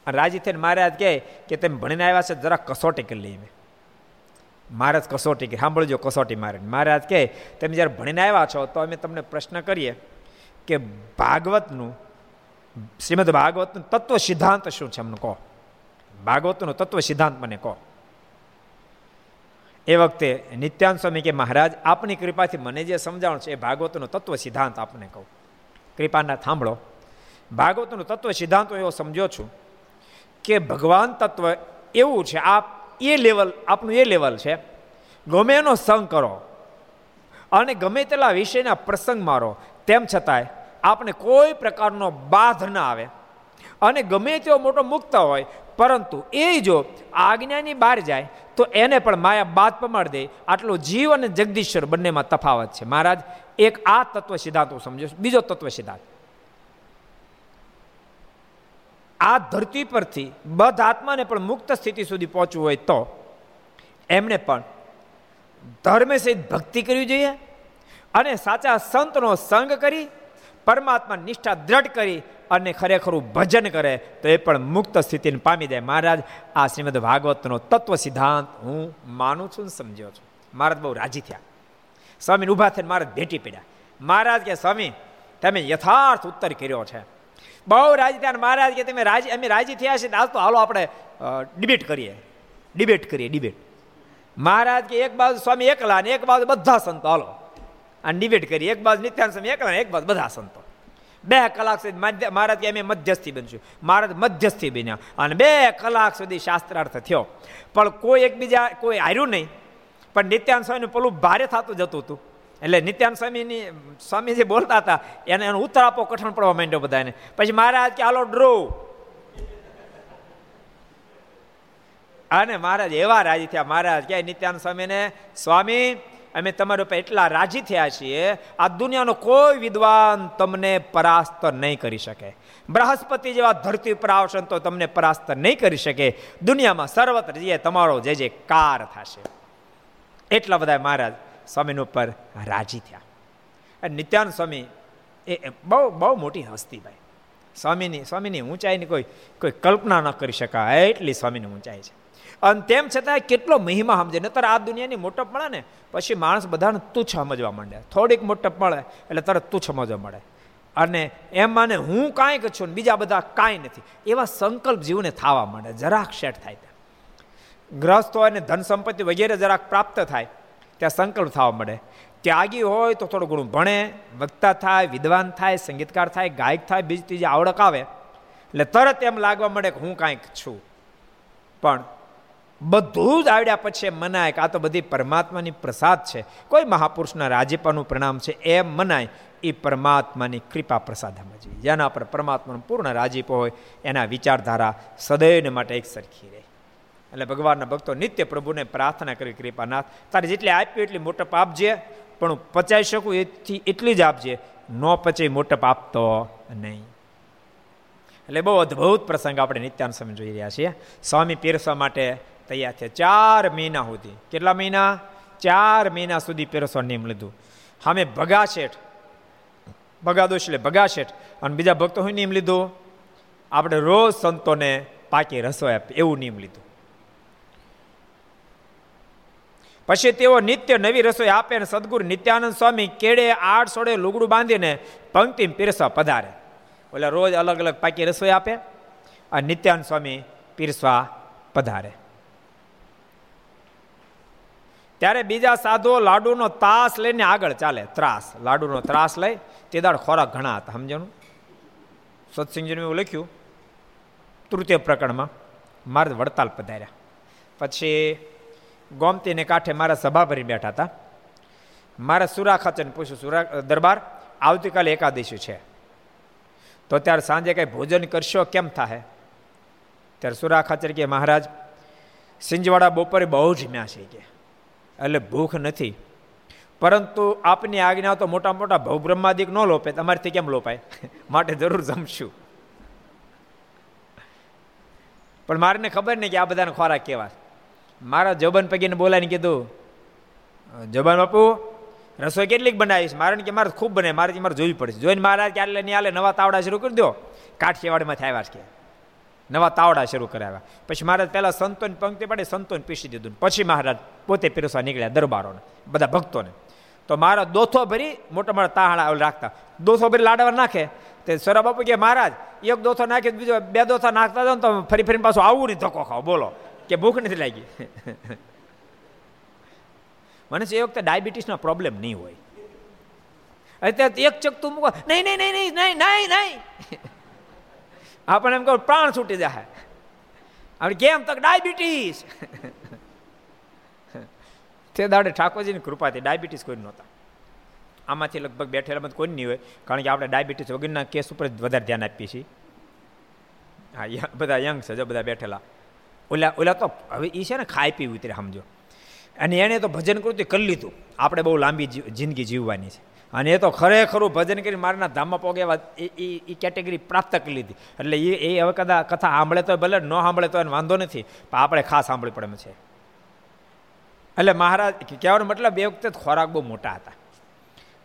રાજી થઈને મહારાજ કહે કે તમે ભણીને આવ્યા છે, જરા કસોટી કરી લઈએ મહારાજ કસોટી કરી, સાંભળજો કસોટી મારે મહારાજ કહે, તમે જ્યારે ભણીને આવ્યા છો, તો અમે તમને પ્રશ્ન કરીએ કે ભાગવતનું, શ્રીમદ ભાગવતનું તત્વ સિદ્ધાંત શું છે અમને કહો. ભાગવતનું તત્વ સિદ્ધાંત મને કહો. એ વખતે નિત્યાન સ્વામી કે, મહારાજ, આપની કૃપાથી મને જે સમજાવણ છે, એ ભાગવતનું તત્વ સિદ્ધાંત આપને કહું. કૃપાના સાંભળો, ભાગવતનું તત્વ સિદ્ધાંત એવો સમજો છું કે ભગવાન તત્વ એવું છે, આપ એ લેવલ, આપનું એ લેવલ છે. ગમે એનો સંગ કરો અને ગમે તેટલા વિષયના પ્રસંગ મારો, તેમ છતાંય આપને કોઈ પ્રકારનો બાધ ન આવે. અને ગમે તેવો મોટો મુક્ત હોય, પરંતુ એ જો આજ્ઞાની બહાર જાય, તો એને પણ માયા બાદ પમાડ દે. આટલો જીવ અને જગદીશ્વર બંનેમાં તફાવત છે. મહારાજ, એક આ તત્વ સિદ્ધાંત હું સમજો બીજો તત્વ સિદ્ધાંત. આ ધરતી પરથી બધ આત્માને પણ મુક્ત સ્થિતિ સુધી પહોંચવું હોય તો એમણે પણ ધર્મે સહિત ભક્તિ કરવી જોઈએ અને સાચા સંતનો સંગ કરી, પરમાત્મા નિષ્ઠા દ્રઢ કરી અને ખરેખરું ભજન કરે તો એ પણ મુક્ત સ્થિતિને પામી જાય મહારાજ, આ શ્રીમદ ભાગવતનો તત્વ સિદ્ધાંત હું માનું છું સમજ્યો છું. મહારાજ બહુ રાજી થયા. સ્વામીને ઊભા થઈને મહારાજ ભેટી પડ્યા. મહારાજ કે, સ્વામી, તમે યથાર્થ ઉત્તર કર્યો છે. બહુ રાજી થયા મહારાજ કે તમે રાજી અમે રાજી થયા છે આજ તો હાલો આપણે ડિબેટ કરીએ. ડિબેટ કરીએ ડિબેટ મહારાજ કે એક બાજુ સ્વામી એકલા ને એક બાજુ બધા સંતો, હાલો. અને ડિબેટ કરીએ. એક બાજુ નિત્યાન સ્વામી એકલા એક બાજુ બધા સંતો. બે કલાક સુધી મહારાજ કે અમે મધ્યસ્થી બનશું. મહારાજ મધ્યસ્થી બન્યા. અને બે કલાક સુધી શાસ્ત્રાર્થ થયો. પણ કોઈ એકબીજા કોઈ હાર્યું નહીં. પણ નિત્યાન સ્વામીનું પેલું ભારે થતું જતું હતું. એટલે નિત્યાન સ્વામીની, સ્વામીજી બોલતા હતા, એને એનો ઉત્તર આપો કઠણ પડવા માંડ્યો બધાને. પછી મહારાજ કે, હાલો, ડ્રો. અને મહારાજ એવા રાજી થયા. મહારાજ કે, નિત્યાન સ્વામીને, સ્વામી, અમે તમારા ઉપર એટલા રાજી થયા છીએ, આ દુનિયાનો કોઈ વિદ્વાન તમને પરાસ્ત નહીં કરી શકે. બૃહસ્પતિ જેવા ધરતી ઉપર આવશે તો તમને પરાસ્ત નહીં કરી શકે. દુનિયામાં સર્વત્ર જે તમારો જે જે કાર થશે. એટલા બધા મહારાજ સ્વામીની ઉપર રાજી થયા. અને નિત્યાનંદ સ્વામી એ બહુ બહુ મોટી હસ્તી ભાઈ. સ્વામીની સ્વામીની ઊંચાઈની કોઈ કોઈ કલ્પના ન કરી શકાય, એટલી સ્વામીની ઊંચાઈ છે. અને તેમ છતાં કેટલો મહિમા સમજે. નતર આ દુનિયાની મોટપ મળે ને પછી માણસ બધાને તુચ્છ સમજવા માંડે. થોડીક મોટપ મળે એટલે તરત તુચ્છ સમજવા મળે અને એમ માને હું કાંઈક છું ને બીજા બધા કાંઈ નથી. એવા સંકલ્પ જીવને થવા માંડે. જરાક શેઠ થાય ગ્રસ્ત હોય ને ધન સંપત્તિ વગેરે જરાક પ્રાપ્ત થાય ત્યાં સંકલ્પ થવા મળે. ત્યાગી હોય તો થોડું ઘણું ભણે, વક્તા થાય, વિદ્વાન થાય, સંગીતકાર થાય, ગાયક થાય, બીજી ત્રીજી આવડક આવે. એટલે તરત એમ લાગવા મળે કે હું કાંઈક છું. પણ બધું જ આવડ્યા પછી મનાય કે આ તો બધી પરમાત્માની પ્રસાદ છે. કોઈ મહાપુરુષના રાજીપાનું પ્રણામ છે એમ મનાય, એ પરમાત્માની કૃપા પ્રસાદ જોઈએ. જેના પર પરમાત્માનો પૂર્ણ રાજીપો હોય, એના વિચારધારા સદૈવને માટે એક સરખી રહે. એટલે ભગવાનના ભક્તો નિત્ય પ્રભુને પ્રાર્થના કરી કૃપાનાથ. તારે જેટલી આપ્યું એટલી મોટપ આપજે, પણ હું પચાવી શકું એથી એટલી જ આપજે. ન પચે મોટપ આપતો નહીં. એટલે બહુ અદ્ભુત પ્રસંગ આપણે નિત્યાન સમય જોઈ રહ્યા છીએ. સ્વામી પીરસવા માટે તૈયાર થયા. ચાર મહિના સુધી. કેટલા મહિના? ચાર મહિના સુધી પીરસવા નિયમ લીધું. હામે ભગા શેઠ. ભગાદોશ એટલે ભગા શેઠ. અને બીજા ભક્તો હું નિયમ લીધું? આપણે રોજ સંતોને પાકી રસોઈ આપે એવું નિયમ લીધું. પછી તેઓ નિત્ય નવી રસોઈ આપે અને સદગુરુ નિત્યાનંદ સ્વામી કેડે આઠ સોડે લુગડું બાંધીને પંક્તિ પીરસવા પધારે. એટલે રોજ અલગ અલગ પાકી રસોઈ આપે અને નિત્યાનંદ સ્વામી પીરસવા પધારે. ત્યારે બીજા સાધુઓ લાડુનો તાસ લઈને આગળ ચાલે. ત્રાસ. લાડુનો ત્રાસ લઈ તે દાડ ખોરાક ઘણા હતા, સમજણું? સત્સંગજીનું એવું લખ્યું, તૃતીય પ્રકરણમાં મારે વડતાલ પધાર્યા. પછી ગોમતીને કાંઠે મારા સભા ભરી બેઠા હતા. મારા સુરા ખાચરને પૂછ્યું, સુરા દરબાર આવતીકાલે એકાદશી છે. તો ત્યારે સાંજે કંઈ ભોજન કરશો? કેમ થાય ત્યારે સુરા ખાચર કે મહારાજ, સિંજવાડા બપોરે બહુ જમ્યા છે કે. એટલે ભૂખ નથી. પરંતુ આપની આજ્ઞા તો મોટા મોટા ભવ બ્રહ્માદિક ન લોપે તમારીથી કેમ લોપાય? [laughs] માટે જરૂર જમશું. પણ મારે ખબર નહીં કે આ બધાને ખોરાક કેવા મારા જબન પગીને બોલાવીને કીધું જબાન બાપુ, રસોઈ કેટલીક બનાવીશ? મારે કે મારે ખૂબ બને મારે મારે જોવી પડશે. જોઈને મારા કે આલે નહીં આલે? નવા તાવડા શરૂ કરી દો. કાઠિયાવાડમાંથી આવ્યા છે નવા તાવડા શરૂ કરાવ્યા. પછી મહારાજ પહેલાં સંતોન પંક્તિ પાડી, સંતોન પીસી દીધું. પછી મહારાજ પોતે પીરસવા નીકળ્યા દરબારોને, બધા ભક્તોને. તો મારા દોથો ભરી મોટા મોટા તાહણા રાખતા. દોથો ભરી લાડવા નાખે. તે સરા બાપુ કે, મહારાજ, એક દોથો નાખી, બીજો બે દોથા નાખતા જાવ તો ફરી ફરીને પાછું આવું નહીં ધક્કો ખાવ. બોલો. કે ભૂખ નથી લાગી. મને એ વખતે ડાયાબિટીસનો પ્રોબ્લેમ નહીં હોય. અત્યારે એક ચકતું મૂકો, નહીં નહીં નહીં નહીં નહીં નહીં નહીં. આપણે એમ કહું, પ્રાણ છૂટી જાય આપણે કેમ તક ડાયાબિટીસ તે દાડે ઠાકોરજીની કૃપાથી ડાયાબિટીસ કોઈ નહોતા. આમાંથી લગભગ બેઠેલા કોઈ નહીં હોય, કારણ કે આપણે ડાયાબિટીસ વગરના કેસ ઉપર વધારે ધ્યાન આપીએ છીએ. હા બધા યંગ છે જો, બધા બેઠેલા. ઓલા ઓલા તો હવે એ છે ને ખાઈ પીવું ઉતરે સમજો. અને એણે તો ભજન કૃતિ કરી લીધું. આપણે બહુ લાંબી જિંદગી જીવવાની છે. અને એ તો ખરેખરું ભજન કરી મારના ધામમાં પોગે એ એ કેટેગરી પ્રાપ્ત કરી લીધી. એટલે એ એ હવે કદાચ કથા સાંભળે તો ભલે, ન સાંભળે તો એને વાંધો નથી, પણ આપણે ખાસ સાંભળી પડે છે. એટલે મહારાજ કહેવાનો મતલબ એ વખતે ખોરાક બહુ મોટા હતા.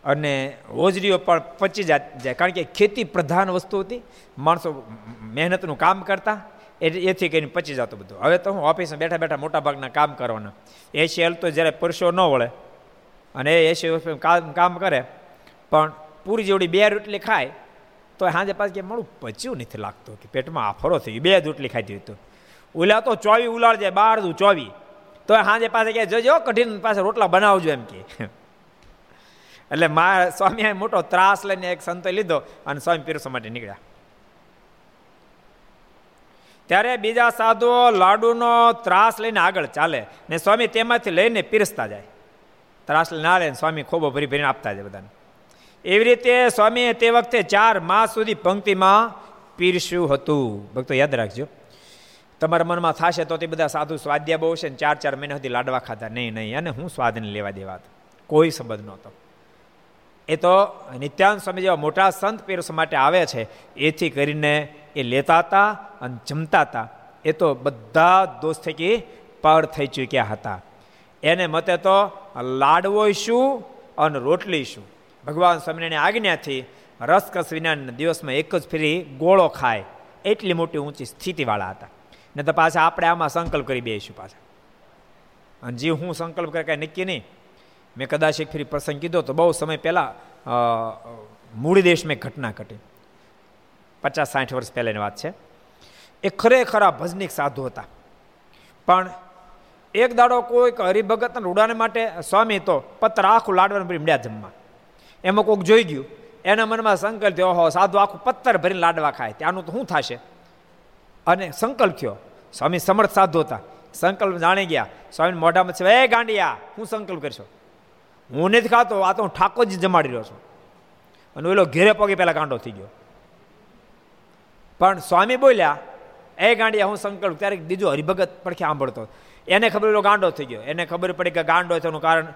અને હોજરીઓ પણ પચી જાય. કારણ કે ખેતી પ્રધાન વસ્તુ હતી. માણસો મહેનતનું કામ કરતા. એથી કરીને પચી જતું બધું. હવે તો હું ઓફિસમાં બેઠા બેઠા મોટા ભાગના કામ કરવાના. એસી તો જ્યારે પરસો ન વળે, અને એ એસી કામ કામ કરે, પણ પૂરી જેવડી બે રોટલી ખાય, તો સાંજે પાછું કે મળું, પચ્યું નથી લાગતું કે પેટમાં આફરો થઈ બે રોટલી ખાધી હતું ઉલા તો ચોવી ઉલાળ જાય બાર દું ચોવી. તો સાંજે પાસે કે જોજો, કઠિન પાસે રોટલા બનાવજો એમ કે. [laughs] એટલે મા સ્વામી મોટો ત્રાસ લઈને એક સંતો લીધો અને સ્વામી પીરસો માટે નીકળ્યા. ત્યારે બીજા સાધુઓ લાડુનો ત્રાસ લઈને આગળ ચાલે ને સ્વામી તેમાંથી લઈને પીરસતા જાય. ત્રાસ ના ને સ્વામી ખૂબ ભરી ભરીને આપતા જાય બધાને. એવી રીતે સ્વામીએ તે વખતે ચાર માસ સુધી પંક્તિમાં પીરસ્યું હતું. ભક્તો યાદ રાખજો. તમારા મનમાં થશે તો તે બધા સાધુ સ્વાદ્યા બહુ છે ને ચાર ચાર મહિના સુધી લાડવા ખાતા નહીં નહીં, અને હું સ્વાદને લેવા દેવા કોઈ સંબંધ નહોતો. એ તો નિત્યાન સ્વામી જેવા મોટા સંત પીરસ માટે આવે છે. એથી કરીને એ લેતા હતા અને જમતા હતા એ તો બધા દોસ્ત થકી પાર થઈ ચૂક્યા હતા. એને મતે તો લાડવો શું અને રોટલી શું? ભગવાન સ્વામિનારાયણ આજ્ઞાથી રસકસ વિના દિવસમાં એક જ ફેરી ગોળો ખાય. એટલી મોટી ઊંચી સ્થિતિવાળા હતા. ને તો પાછા આપણે આમાં સંકલ્પ કરી બેસીશું પાછા. અને જે હું સંકલ્પ કરે કાંઈ નક્કી નહીં મેં કદાચ એક ફરી પ્રસંગ કીધો તો બહુ સમય પહેલાં મૂળ દેશમાં ઘટના ઘટી. પચાસ સાઠ વર્ષ પહેલાંની વાત છે. એ ખરેખર આ ભજનિક સાધુ હતા. પણ એક દાડો કોઈક હરિભગતના રૂડાને માટે સ્વામી તો પત્ર આખું લાડવાનું ભરી મળ્યા જમવા. એમાં કોઈક જોઈ ગયું. એના મનમાં સંકલ્પ થયો, ઓહો, સાધુ આખું પથ્થર ભરીને લાડવા ખાય. ત્યાંનું તો શું થશે? અને સંકલ્પ થયો. સ્વામી સમર્થ સાધુ હતા. સંકલ્પ જાણી ગયા. સ્વામી મોઢામાં છે, એ ગાંડિયા હું સંકલ્પ કરશો? હું નથી ખાતો, આ તો હું ઠાકોરજી જમાડી રહ્યો છું. અને ઓલો ઘેરે પગે પહેલાં ગાંડો થઈ ગયો. પણ સ્વામી બોલ્યા, એ ગાંડિયા, હું સંકલ્પ ત્યારે બીજો હરિભગત પડખે સાંભળતો એને ખબર એલો ગાંડો થઈ ગયો. એને ખબર પડી કે ગાંડો થવાનું કારણ.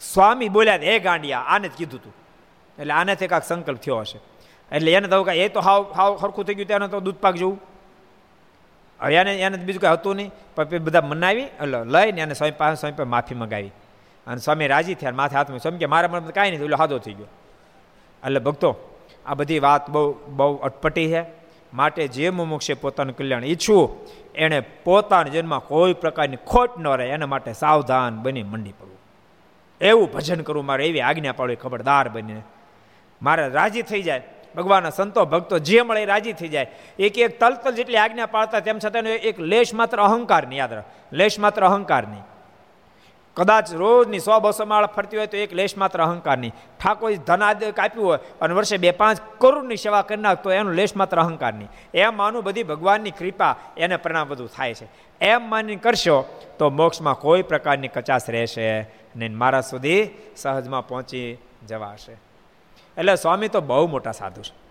સ્વામી બોલ્યા એ ગાંડિયા, આને જ કીધું તું. એટલે આનેથી કાંક સંકલ્પ થયો હશે. એટલે એને તો એ તો હાવ હાવ સરખું થઈ ગયું, તેને તો દૂધ પાક જવું. હવે એને એને બીજું કંઈ હતું નહીં. પણ બધા મનાવી, એટલે લઈને એને સ્વામી પાસે સ્વામી પાસે માફી મંગાવી. અને સ્વામી રાજી થયા માથે હાથમાં સ્વામી કે મારા મનમાં કાંઈ નહીં એટલે હાદો થઈ ગયો. એટલે ભક્તો, આ બધી વાત બહુ બહુ અટપટી છે. માટે જે મુમુક્ષે પોતાનું કલ્યાણ ઈચ્છવું એણે પોતાના જન્મમાં કોઈ પ્રકારની ખોટ ન રહે, એના માટે સાવધાન બની મંડી પડવું. એવું ભજન કરવું મારે, એવી આજ્ઞા પાડવી ખબરદાર બનીને. મારે રાજી થઈ જાય. ભગવાનના સંતો, ભક્તો જે મળે રાજી થઈ જાય. એક એક તલતલ જેટલી આજ્ઞા પાડતા, તેમ છતાં એક લેશ માત્ર અહંકાર નહીં યાદ રાખ. લેશ માત્ર અહંકાર નહીં કદાચ રોજની સો બસો માળ ફરતી હોય તો એક લેશ માત્ર અહંકાર નહીં ઠાકોર ધનાદ કાપ્યું હોય અને વર્ષે બે પાંચ કરોડની સેવા કરી નાખતો એનું લેશ માત્ર અહંકાર નહીં એમ માનું બધી ભગવાનની કૃપા એને પરિણામ બધું થાય છે. એમ માની કરશો તો મોક્ષમાં કોઈ પ્રકારની કચાશ રહેશે ને મારા સુધી સહજમાં પહોંચી જવાશે. એટલે સ્વામી તો બહુ મોટા સાધુ છે.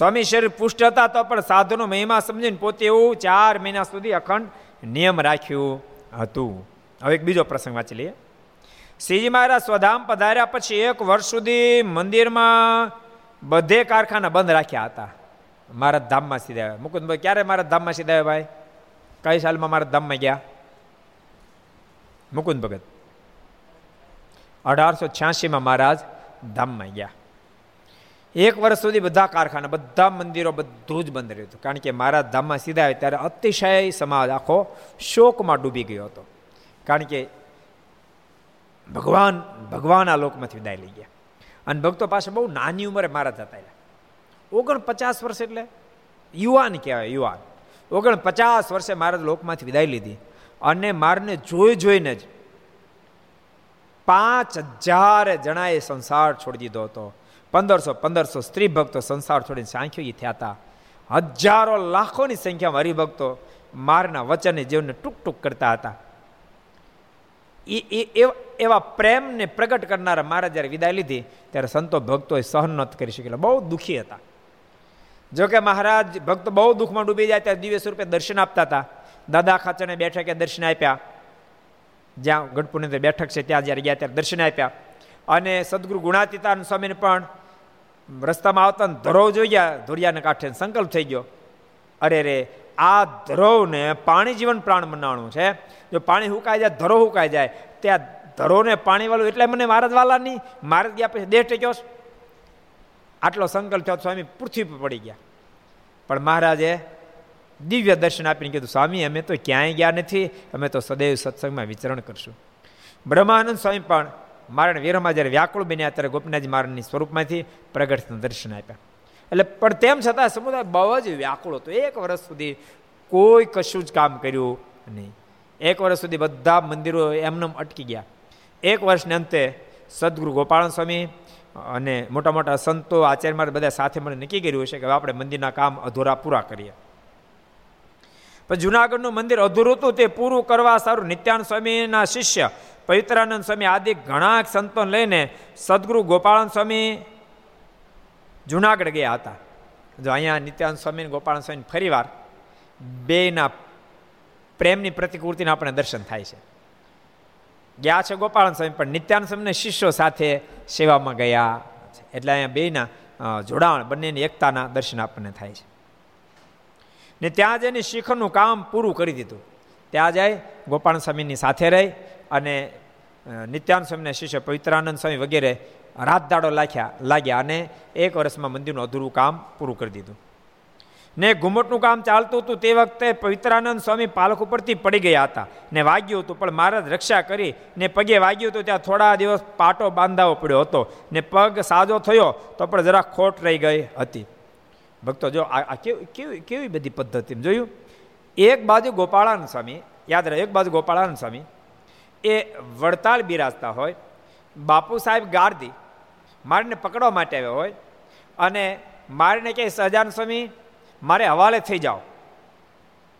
સ્વામી શરીર પુષ્ટ હતા તો પણ સાધુનો મહિમા સમજીને પોતે એવું ચાર મહિના સુધી અખંડ નિયમ રાખ્યું હતું. હવે એક બીજો પ્રસંગ વાંચી લઈએ. શ્રીજી મહારાજ સ્વધામ પધાર્યા પછી એક વર્ષ સુધી મંદિરમાં બધે કારખાના બંધ રાખ્યા હતા. મારા ધામમાં સીધા આવ્યા. મુકુદભાઈ ક્યારે મારા ધામમાં સીધા આવ્યા ભાઈ? કઈ સાલમાં મારા ધામમાં ગયા? મુકુંદ ભગત. અઢારસો છ્યાસીમાં મહારાજ ધામમાં ગયા. એક વર્ષ સુધી બધા કારખાના, બધા મંદિરો બધું જ બંધ રહ્યું હતું. કારણ કે મારા ધામમાં સીધા આવે ત્યારે અતિશય સમાજ આખો શોકમાં ડૂબી ગયો હતો. કારણ કે ભગવાન ભગવાન આ લોકમાંથી વિદાય લઈ ગયા. અને ભક્તો પાસે બહુ નાની ઉંમરે મારા રહ્યા. ઓગણપચાસ વર્ષ એટલે યુવાન કહેવાય, યુવાન. ઓગણપચાસ વર્ષે મારા લોકમાંથી વિદાય લીધી અને મારને જોઈ જોઈને જ પાંચ હજાર જણાએ સંસાર છોડી દીધો હતો. પંદરસો પંદરસો સ્ત્રી ભક્તો સંસાર છોડીને સાંખ્યોગી થયા હતા. હજારો લાખોની સંખ્યામાં હરિભક્તો મારના વચનને જીવનને ટૂંક ટૂંક કરતા હતા. એ, એવા પ્રેમને પ્રગટ કરનારા મારા જ્યારે વિદાય લીધી, ત્યારે સંતો ભક્તોએ સહન નથી કરી શકેલા. બહુ દુઃખી હતા. જો કે મહારાજ ભક્ત બહુ દુઃખમાં ડૂબી જાય ત્યારે દિવ્ય સ્વરૂપે દર્શન આપતા હતા. દાદા ખાચરને બેઠકે દર્શન આપ્યા. જ્યાં ગઢપુરની બેઠક છે, ત્યાં જ્યારે ગયા ત્યારે દર્શન આપ્યા. અને સદગુરુ ગુણાતીતાન સ્વામીને પણ રસ્તામાં આવતા ધરો જોઈ ગયા ધોરિયાને કાંઠે સંકલ્પ થઈ ગયો. અરે રે, આ ધરોને પાણી જીવન પ્રાણ બનાવવાનું છે. જો પાણી હુકાઈ જાય, ધરો હુકાઈ જાય ત્યાં ધરોને પાણી વાળું એટલે મને મારા વાલા નહીં મારદ ગયા પછી દેહ ટેક્યો આટલો સંકલ્પ થયો સ્વામી પૃથ્વી પર પડી ગયા. પણ મહારાજે દિવ્ય દર્શન આપીને કીધું, સ્વામી, અમે તો ક્યાંય ગયા નથી, અમે તો સદૈવ સત્સંગમાં વિચરણ કરશું. બ્રહ્માનંદ સ્વામી પણ મારણ વીરમાં જ્યારે વ્યાકુળ બન્યા ત્યારે ગોપીનાથજી મારણની સ્વરૂપમાંથી પ્રગટ દર્શન આપ્યા. એટલે પણ તેમ છતાં સમુદાય બહુ જ વ્યાકુળ હતો. એક વર્ષ સુધી કોઈ કશું જ કામ કર્યું નહીં. એક વર્ષ સુધી બધા મંદિરો એમને અટકી ગયા. એક વર્ષને અંતે સદગુરુ ગોપાલ સ્વામી અને મોટા મોટા સંતો, આચાર્ય મારે બધા સાથે મળે નક્કી કર્યું છે કે આપણે મંદિરના કામ અધૂરા પૂરા કરીએ. પણ જુનાગઢનું મંદિર અધૂરું હતું, તે પૂરું કરવા સારું. નિત્યાન સ્વામીના શિષ્ય પવિત્રાનંદ સ્વામી આદિ ઘણા સંતો લઈને સદગુરુ ગોપાળન સ્વામી જુનાગઢ ગયા હતા. જો અહીંયા નિત્યાનંદ સ્વામી ગોપાળન સ્વામી ફરીવાર બેના પ્રેમની પ્રતિકૃતિના આપણે દર્શન થાય છે. ગયા છે ગોપાળન સ્વામી, પણ નિત્યાન સ્વામીને શિષ્યો સાથે સેવામાં ગયા એટલે અહીંયા બેના જોડાણ બંનેની એકતાના દર્શન આપણને થાય છે. ને ત્યાં જઈને શિખરનું કામ પૂરું કરી દીધું. ત્યાં જાય ગોપાલ સ્વામીની સાથે રહી અને નિત્યાન સ્વામીના શિષ્ય પવિત્રાનંદ સ્વામી વગેરે રાત દાડો લાખ્યા, લાગ્યા અને એક વર્ષમાં મંદિરનું અધૂરું કામ પૂરું કરી દીધું. ને ઘુમટનું કામ ચાલતું હતું તે વખતે પવિત્રાનંદ સ્વામી પાલખ ઉપરથી પડી ગયા હતા. ને વાગ્યું હતું, પણ મહારાજ રક્ષા કરી ને પગે વાગ્યું હતું ત્યાં થોડા દિવસ પાટો બાંધાવો પડ્યો હતો. ને પગ સાજો થયો તો પણ જરા ખોટ રહી ગઈ હતી. ભક્તો, જો આ કેવી કેવી કેવી બધી પદ્ધતિ? જોયું? એક બાજુ ગોપાળાનંદ સ્વામી, યાદ રહે, એક બાજુ ગોપાળાનંદ સ્વામી, એ વડતાલ બિરાજતા હોય, બાપુ સાહેબ ગાર્દી, મારીને પકડવા માટે આવ્યો હોય, અને મારીને કહે સહજાન સ્વામી, મારે હવાલે થઈ જાઓ.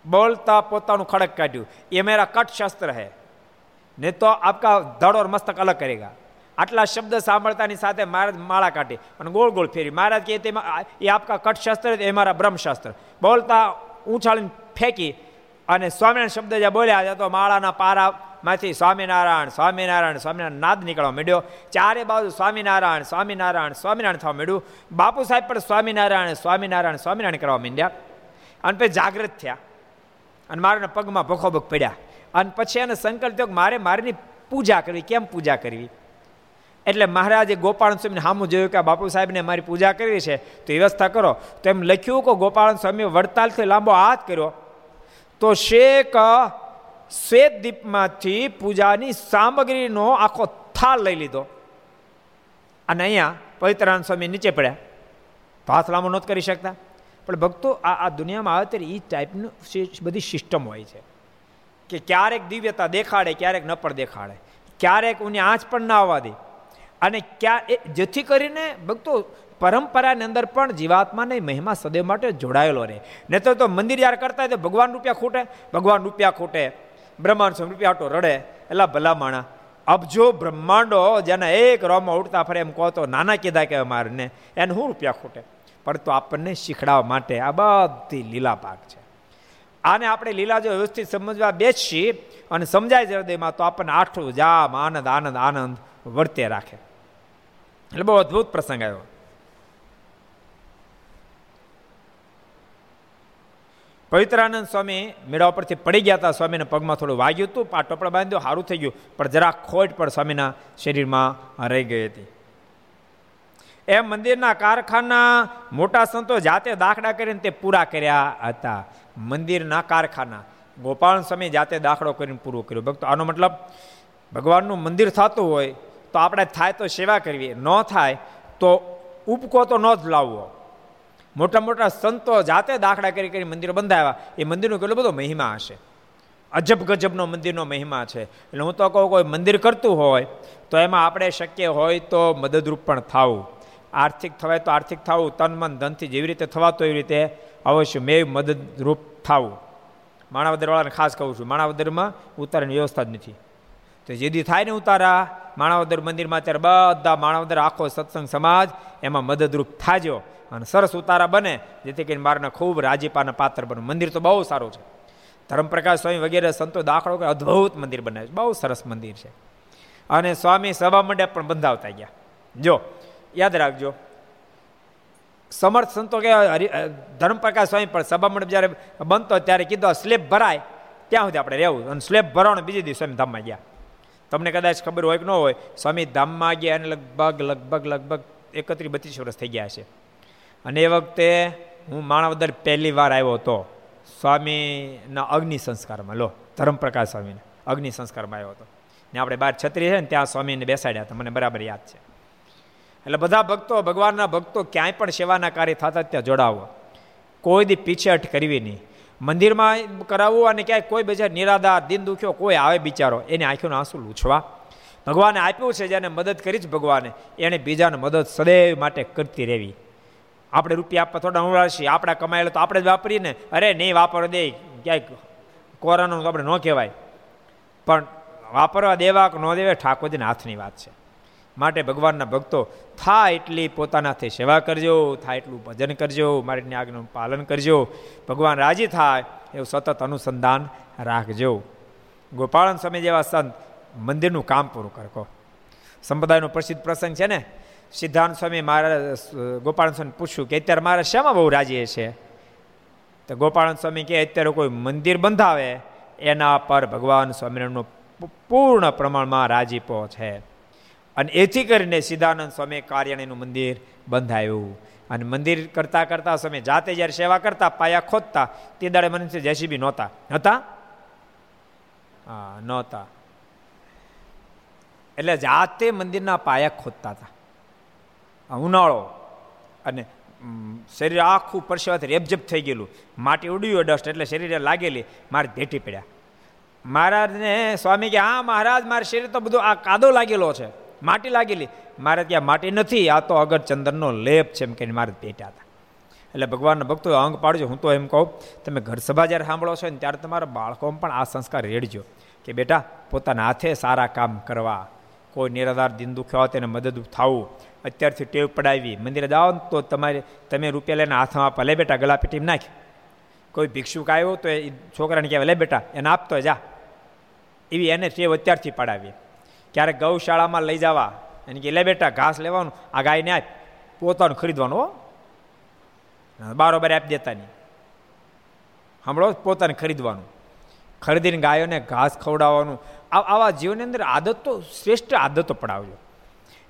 બોલતા પોતાનું ખડક કાઢ્યું. એ મેરા કટ શસ્ત્ર હે, નહીં તો આપકા ધડ ઓર મસ્તક અલગ કરેગા. આટલા શબ્દ સાંભળતાની સાથે મહારાજ માળા કાઢી અને ગોળ ગોળ ફેરી. મહારાજ કહે, તેમાં એ આપકા કટશાસ્ત્ર એ મારા બ્રહ્મશાસ્ત્ર. બોલતા ઉછાળીને ફેંકી અને સ્વામિનારાયણ શબ્દ જ્યાં બોલ્યા તો માળાના પારામાંથી સ્વામિનારાયણ સ્વામિનારાયણ સ્વામિનારાયણ નાદ નીકળવા માંડ્યો. ચારે બાજુ સ્વામિનારાયણ સ્વામિનારાયણ સ્વામિનારાયણ થવા માંડ્યું. બાપુ સાહેબ પણ સ્વામિનારાયણ સ્વામિનારાયણ સ્વામિનારાયણ કરવા માંડ્યા. અને પછી જાગૃત થયા. અને મારાના પગમાં ભોખોભોખ પડ્યા. અને પછી એને સંકલ્પ થયો મારે મારીની પૂજા કરવી. કેમ પૂજા કરવી? એટલે મહારાજે ગોપાલ સ્વામીને સામું જોયું કે બાપુ સાહેબને મારી પૂજા કરવી છે, તો વ્યવસ્થા કરો. તો એમ લખ્યું કે ગોપાલ સ્વામી વડતાલથી લાંબો હાથ કર્યો. તો શેક શ્વેત દીપમાંથી પૂજાની સામગ્રીનો આખો થાળ લઈ લીધો. અને અહીંયા પવિત્રાન સ્વામી નીચે પડ્યા. તો હાથ લાંબો નહોત કરી શકતા. પણ ભક્તો, આ આ દુનિયામાં આવે ત્યારે એ ટાઈપનું બધી સિસ્ટમ હોય છે. કે ક્યારેક દિવ્યતા દેખાડે, ક્યારેક ન પણ દેખાડે. ક્યારેક ઉની આંચ પણ ના આવવા દે. અને ક્યાં એ, જેથી કરીને ભક્તો પરંપરાની અંદર પણ જીવાત્માને મહિમા સદૈવ માટે જોડાયેલો રહે. નહીં તો મંદિર યાર કરતા હોય તો ભગવાન રૂપિયા ખૂટે, ભગવાન રૂપિયા ખૂટે, બ્રહ્માંડ સ્વામી રૂપિયા આટો રડે એટલા ભલા માણા અબજો બ્રહ્માંડો જેને એક રોમાં ઉડતા ફરે એમ કહો તો નાના કીધા કે મારને, એને શું રૂપિયા ખૂટે? પણ તો આપણને શીખડાવવા માટે આ બધી લીલા પાક છે. આને આપણે લીલા જો વ્યવસ્થિત સમજવા બેસી અને સમજાય હૃદયમાં, તો આપણને આઠું જામ આનંદ આનંદ આનંદ વર્તે રાખે. એટલે બહુ અદ્ભુત પ્રસંગ આવ્યો પવિત્રાનંદ સ્વામી મેળા પરથી પડી ગયા હતા. સ્વામીના પગમાં થોડું વાગ્યું હતું. પા ટોપડા બાંધ્યો. સારું થઈ ગયું. પણ જરા ખોટ પણ સ્વામીના શરીરમાં રહી ગઈ હતી. એમ મંદિરના કારખાના મોટા સંતો જાતે દાખલા કરીને તે પૂરા કર્યા હતા. મંદિરના કારખાના. ગોપાલ સ્વામી જાતે દાખલો કરીને પૂરું કર્યું. ભક્તો, આનો મતલબ ભગવાનનું મંદિર થતું હોય તો આપણે થાય તો સેવા કરવી. ન થાય તો ઉપકો તો ન જ લાવવો. મોટા મોટા સંતો જાતે દાખલા કરી કરી મંદિરો બંધાવ્યા. એ મંદિરનો કેટલો બધો મહિમા હશે. અજબ ગજબનો મંદિરનો મહિમા છે. એટલે હું તો કહું કોઈ મંદિર કરતું હોય, તો એમાં આપણે શક્ય હોય તો મદદરૂપ પણ થવું. આર્થિક થવાય તો આર્થિક થવું. તન મન ધનથી જેવી રીતે થવાતું એવી રીતે અવશ્ય મેં મદદરૂપ થવું. માણાવદરવાળાને ખાસ કહું છું, માણાવદરમાં ઉતારાની વ્યવસ્થા જ નથી. તો જેદી થાય ને ઉતારા, માણાવદર મંદિરમાં ત્યારે બધા માણાવદર, આખો સત્સંગ સમાજ એમાં મદદરૂપ થાજો અને સરસ ઉતારા બને, જેથી કરીને મારના ખૂબ રાજીપાના પાત્ર બને મંદિર તો બહુ સારું છે. ધર્મપ્રકાશ સ્વામી વગેરે સંતો દાખલો કે અદ્ભુત મંદિર બને છે. બહુ સરસ મંદિર છે. અને સ્વામી સભા મંડપ પણ બંધાવતા ગયા. જો, યાદ રાખજો, સમર્થ સંતો કે ધર્મપ્રકાશ સ્વામી પણ સભા મંડપ જ્યારે બનતો ત્યારે કીધો સ્લેબ ભરાય, ત્યાં સુધી આપણે રહેવું અને સ્લેબ ભરાવાનું બીજી દિવસે સ્વામી ધામમાં ગયા. તમને કદાચ ખબર હોય કે ન હોય, સ્વામી ધામમાં ગયા અને લગભગ લગભગ લગભગ એકત્રીસ, બત્રીસ વર્ષ થઈ ગયા છે. અને એ વખતે હું માણાવદર પહેલી વાર આવ્યો હતો. સ્વામીના અગ્નિ સંસ્કારમાં, લો, ધર્મપ્રકાશ સ્વામીને અગ્નિ સંસ્કારમાં આવ્યો હતો. ને આપણે બાર છત્રી છે ને, ત્યાં સ્વામીને બેસાડ્યા હતા. મને બરાબર યાદ છે. એટલે બધા ભક્તો, ભગવાનના ભક્તો ક્યાંય પણ સેવાના કાર્ય થતા ત્યાં જોડાવો. કોઈ દી પીછેહટ કરવી નહીં. મંદિરમાં કરાવવું અને ક્યાંય કોઈ બજાર નિરાધાર, દિન દુખ્યો, કોઈ આવે બિચારો, એને આંખીનું આંસુ લૂછવા. ભગવાને આપ્યું છે જેને મદદ કરી જ ભગવાને એણે બીજાને મદદ સદૈવ માટે કરતી રહેવી. આપણે રૂપિયા આપવા થોડા ઉડાડશે આપણા કમાયેલા તો આપણે જ વાપરીએ ને અરે નહીં વાપર દે ક્યાંક કોરોનાનું તો આપણે ન કહેવાય. પણ વાપરવા દેવા કે ન દેવા ઠાકોરજીના હાથની વાત છે. માટે ભગવાનના ભક્તો થાય એટલી પોતાનાથી સેવા કરજો થાય એટલું ભજન કરજો મારીની આજ્ઞાનું પાલન કરજો. ભગવાન રાજી થાય એવું સતત અનુસંધાન રાખજો. ગોપાળન સ્વામી જેવા સંત મંદિરનું કામ પૂરું કરકો. સંપ્રદાયનો પ્રસિદ્ધ પ્રસંગ છે ને સિદ્ધાંત સ્વામી મારા ગોપાળન સ્વામી પૂછ્યું કે, અત્યારે મારા શેમાં બહુ રાજી છે? તો ગોપાળન સ્વામી કે અત્યારે કોઈ મંદિર બંધાવે, એના પર ભગવાન સ્વામિનારાયણનો પૂર્ણ પ્રમાણમાં રાજીપો છે. અને એથી કરીને સિદ્ધાનંદ સ્વામી કાર્યાણીનું મંદિર બંધાયું. અને મંદિર કરતા કરતા સમય જાતે જ્યારે સેવા કરતા, પાયા ખોદતા, તે દાડે મને જેસીબી નહોતા. હતા હા, નહોતા. એટલે જાતે મંદિરના પાયા ખોદતા હતા. ઉનાળો અને શરીર આખું પરસેવાથી રેબજબ થઈ ગયેલું. માટી ઉડ્યું ડસ્ટ, એટલે શરીરે લાગેલી, મારે ભેટી પડ્યા. મહારાજને સ્વામી કે, હા, મહારાજ, મારે શરીર તો બધું આ કાદો લાગેલો છે. માટી લાગેલી. મારે ત્યાં માટી નથી, આ તો અગર ચંદનનો લેપ છે એમ કહીને મારે પેટ્યા હતા. એટલે ભગવાનના ભક્તો અંગ પાડજો, હું તો એમ કહું, તમે ઘર સભા જ્યારે સાંભળો છો ને, ત્યારે તમારા બાળકોમાં પણ આ સંસ્કાર રેડજો કે બેટા, પોતાના હાથે સારા કામ કરવા. કોઈ નિરાધાર દિન દુખ્યો તેને મદદરૂપ થવું. અત્યારથી ટેવ પડાવી. મંદિરે જાઓ ને તો તમારે, તમે રૂપિયા લઈને હાથમાં આપવા. લે બેટા ગલા પેટીમ નાખ. કોઈ ભિક્ષુક આવ્યો તો એ છોકરાને કહેવાય, લે બેટા, એને આપતો જા. એવી એને ટેવ અત્યારથી પડાવી. ક્યારેક ગૌશાળામાં લઈ જવા? એને કે, લે બેટા, ઘાસ લેવાનું, આ ગાયને આપ, પોતાનું ખરીદવાનું, હો. બારોબાર આપી દેતા નહીં. સાંભળો, પોતાને ખરીદવાનું. ખરીદીને ગાયોને ઘાસ ખવડાવવાનું. આવા જીવનની અંદર આદત, શ્રેષ્ઠ આદતો પડાવજો.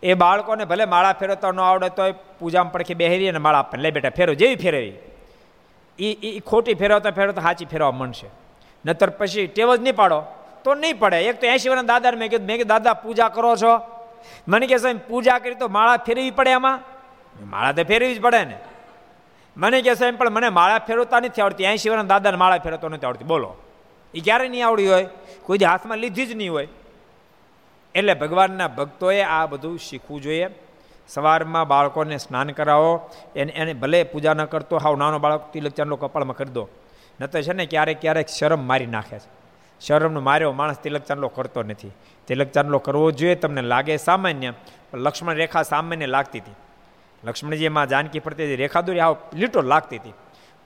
એ બાળકોને ભલે માળા ફેરવતા ન આવડે તો પૂજામાં પડખે બેહરી અને માળા આપે લે બેટા ફેરો જેવી ફેરવી. એ એ ખોટી ફેરવતા ફેરવતા સાચી ફેરવા મળશે નતર પછી ટેવ જ નહીં પાડો. તો નહીં પડે. એક તો એસી વર્ષ દાદા મેં કીધું મેં કીધું, દાદા, પૂજા કરો છો. મને કહે, સાહેબ, પૂજા કરી તો માળા ફેરવી પડે આમાં? માળા તો ફેરવી જ પડે ને. મને કહે, સાહેબ, પણ મને માળા ફેરવતા નથી આવડતી. એસી વર્ષ દાદાને માળા ફેરવતો નથી આવડતી. બોલો. એ ક્યારે નહીં આવડી હોય? કોઈ હાથમાં લીધી જ નહીં હોય. એટલે ભગવાનના ભક્તોએ આ બધું શીખવું જોઈએ. સવારમાં બાળકોને સ્નાન કરાવો. એને એને ભલે પૂજા ન કરતો, હાવ નાનો બાળક તિલક ચાંદલો કપાળમાં કરી દો. ન તો છે ને, ક્યારેક ક્યારેક શરમ મારી નાખે છે. શરમનો માર્યો, માણસ તિલક ચાંદલો કરતો નથી. તિલક ચાંદલો કરવો જોઈએ, તમને લાગે સામાન્ય લક્ષ્મણ રેખા સામાન્ય લાગતી હતી. લક્ષ્મણજી એમાં જાનકી ફરતી રેખા દોરી આવ લીટો લાગતી હતી.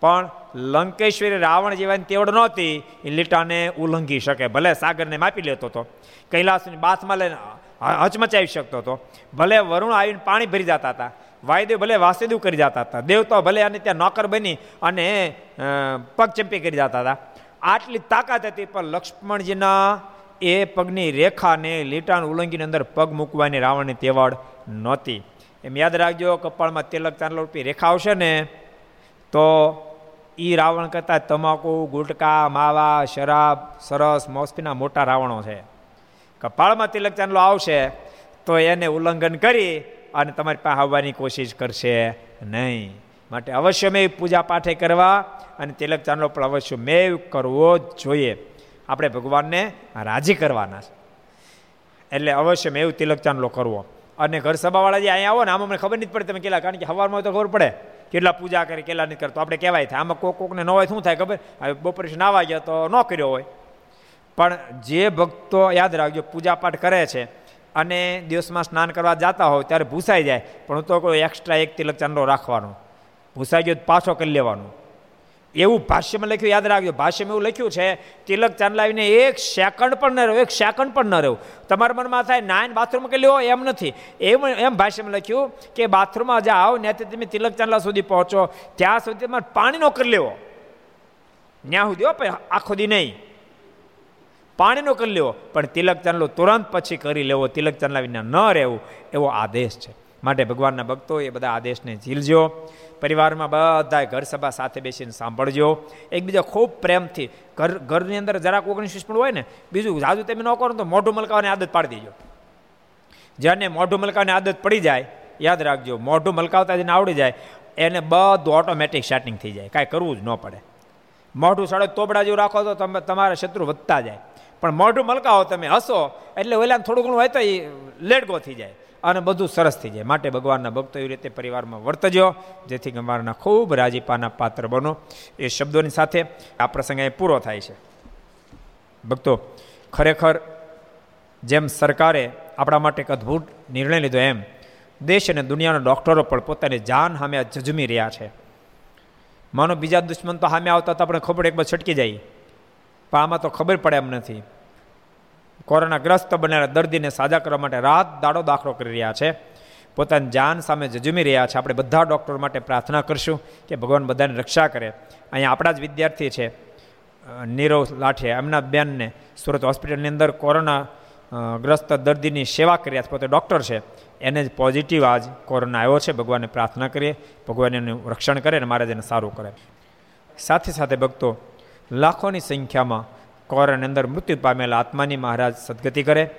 પણ લંકેશ્વરી રાવણ જેવાની તેવડ નહોતી, એ લીટાને ઉલ્લંઘી શકે. ભલે સાગરને માપી લેતો હતો કૈલાસની બાથમાં લઈને હચમચાવી શકતો હતો ભલે વરુણ આવીને પાણી ભરી જતા હતા, વાયદેવ ભલે વાસુદેવ કરી જતા હતા દેવતો ભલે અને ત્યાં નોકર બની અને પગ ચંપી કરી જતા હતા. આટલી તાકાત હતી, પણ લક્ષ્મણજીના એ પગની રેખાને લીટાણ ઉલ્લંઘીની અંદર પગ મૂકવાની રાવણની તેવડ નહોતી. એમ યાદ રાખજો, કપાળમાં તિલક ચાંદલો રૂપી રેખા આવશે ને, તો એ રાવણ કરતાં તમાકુ, ગુટકા, માવા, શરાબ, સરસ મોસપીના મોટા રાવણો છે. કપાળમાં તિલક ચાંદલો આવશે, તો એને ઉલ્લંઘન કરી અને તમારી પાસે આવવાની કોશિશ કરશે નહીં. માટે અવશ્યમેવ પૂજા પાઠે કરવા અને તિલક ચાંદલો પણ અવશ્ય મેં કરવો જ જોઈએ. આપણે ભગવાનને રાજી કરવાના છે. એટલે એવું તિલક ચાંદલો કરવો. અને ઘર સભાવાળા જે અહીંયા આવો ને, આમાં મને ખબર નથી પડે તમે કેટલા, કારણ કે સવારમાં તો ખબર પડે કેટલા પૂજા કરે, કેટલા નથી કરતો. આપણે કહેવાય થાય, આમાં કોક કોકને ન હોય શું થાય ખબર? હવે બપોરે નાવા ગયા તો ન કર્યો હોય. પણ જે ભક્તો યાદ રાખજો, પૂજા પાઠ કરે છે અને દિવસમાં સ્નાન કરવા જતા હોય ત્યારે ભૂસાઈ જાય. પણ હું તો કોઈ એક્સ્ટ્રા એક તિલક ચાંદલો રાખવાનો. ભૂસાઈ ગયો પાછો કરી લેવાનો. એવું ભાષ્યમાં લખ્યું, યાદ રાખજો, ભાષ્યમાં એવું લખ્યું છે, તિલક ચાંદલાવીને એક સેકન્ડ પણ ન રહ્યો, એક સેકન્ડ પણ ન રહ્યું. તમારા મનમાં થાય નાયન બાથરૂમ કે લેવો, એમ નથી. એમ એમ ભાષ્યમાં લખ્યું કે બાથરૂમમાં જાઓ ત્યાંથી તમે તિલક ચાંદલા સુધી પહોંચો, ત્યાં સુધી તમારે પાણીનો કરી લેવો. ત્યાં સુધી પણ આખો દી નહીં. પાણીનો કરી લેવો, પણ તિલક ચાંદલો તુરંત પછી કરી લેવો, તિલક ચાંદલા વિના ન રહેવું, એવો આદેશ છે. માટે ભગવાનના ભક્તો એ બધા આદેશને ઝીલજો. પરિવારમાં બધા ઘર સભા સાથે બેસીને સાંભળજો. એકબીજા ખૂબ પ્રેમથી ઘર, ઘરની અંદર જરાક ઓગણીસ પણ હોય ને, બીજું જાજુ તમે ન કરો તો મોઢું મલકાવાની આદત પાડી દેજો. જેને મોઢું મલકાવાની આદત પડી જાય, યાદ રાખજો, મોઢું મલકાવતા જેને આવડી જાય, એને બધું ઓટોમેટિક સેટિંગ થઈ જાય, કાંઈ કરવું જ ન પડે. મોઢું સાડે તોબડા જેવું રાખો તો તમે, તમારા શત્રુ વધતા જાય. પણ મોઢું મલકાવો તમે હસો, એટલે ઓલા થોડું ઘણું હોય તો એ લેડગો થઈ જાય. અને બધું સરસ થઈ જાય. માટે ભગવાનના ભક્તો એવી રીતે પરિવારમાં વર્તજો, જેથી અમારના ખૂબ રાજીપાના પાત્ર બનો. એ શબ્દોની સાથે આ પ્રસંગ અહીં પૂરો થાય છે. ભક્તો, ખરેખર જેમ સરકારે આપણા માટે એક અદ્ભુત નિર્ણય લીધો એમ, દેશ અને દુનિયાના ડૉક્ટરો પણ પોતાની જાન સામે જજમી રહ્યા છે. માનો બીજા દુશ્મન તો સામે આવતા તો આપણે ખબર એક બાદ છટકી જાય. પણ આમાં તો ખબર પડે એમ નથી. કોરોનાગ્રસ્ત બનેલા દર્દીને સાજા કરવા માટે રાત દાડો દાખલો કરી રહ્યા છે. પોતાની જાન સામે જજુમી રહ્યા છે. આપણે બધા ડૉક્ટરો માટે પ્રાર્થના કરશું કે ભગવાન બધાની રક્ષા કરે. અહીંયા આપણા જ વિદ્યાર્થી છે નીરવ લાઠે એમના બેનને સુરત હોસ્પિટલની અંદર કોરોના ગ્રસ્ત દર્દીની સેવા કર્યા પોતે ડૉક્ટર છે. એને જ પોઝિટિવ આજ કોરોના આવ્યો છે. ભગવાનને પ્રાર્થના કરીએ. ભગવાન એનું રક્ષણ કરે અને મહારાજ એને સારું કરે. સાથે સાથે ભક્તો, લાખોની સંખ્યામાં કોરની અંદર મૃત્યુ પામેલા આત્માની મહારાજ સદગતિ કરે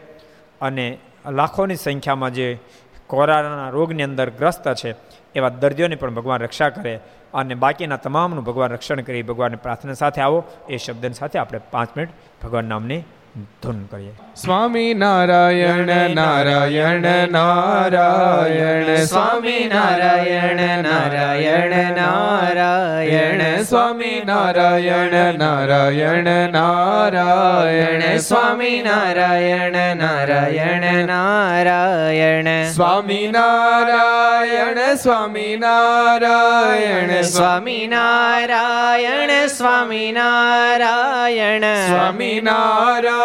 અને લાખોની સંખ્યામાં જે કોરાના રોગની અંદર ગ્રસ્ત છે, એવા દર્દીઓની પણ ભગવાન રક્ષા કરે અને બાકીના તમામનું ભગવાન રક્ષણ કરી ભગવાનની પ્રાર્થના સાથે આવો. એ શબ્દની સાથે આપણે પાંચ મિનિટ ભગવાન નામની ધૂન કરીએ. સ્વામી નારાયણ નારાયણ નારાયણ સ્વામી નારાયણ નારાયણ નારાયણ સ્વામી નારાયણ નારાયણ નારાયણ સ્વામી નારાયણ નારાયણ નારાયણ. સ્વામી નારાયણ સ્વામી નારાયણ સ્વામી નારાયણ સ્વામી નારાયણ. સ્વામી નારાયણ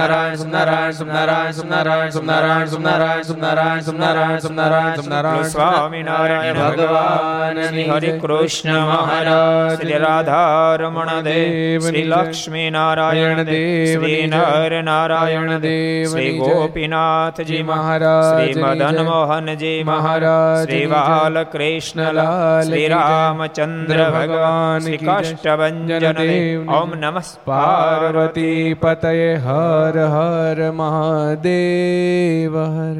સોમનારાયણ સોમનારાયણ સોમનારાયણ સોમનારાયણ સોમનારાયણ સોમનારાયણ સોમનારાયણ સોમનારાયણ સોમનારાયણ સોમનારાયણ સોમનારાયણ સોમનારાયણ સોમનારાયણ સોમનારાયણ સોમનારાયણ સોમનારાયણ સ્વામિનારાયણ ભગવાન શ્રી હરિ કૃષ્ણ મહારાજ શ્રી રાધારમણ દેવ શ્રી લક્ષ્મી નારાયણ દેવ શ્રી નર નારાયણ દેવ શ્રી ગોપીનાથજી મહારાજ શ્રી મદન મોહનજી મહારાજ શ્રી બાલકૃષ્ણલાલ શ્રી રામચંદ્ર ભગવાન શ્રી કાષ્ટભન દેવ ઓમ નમઃ પાર્વતી પતય હર હર મહાદેવ હર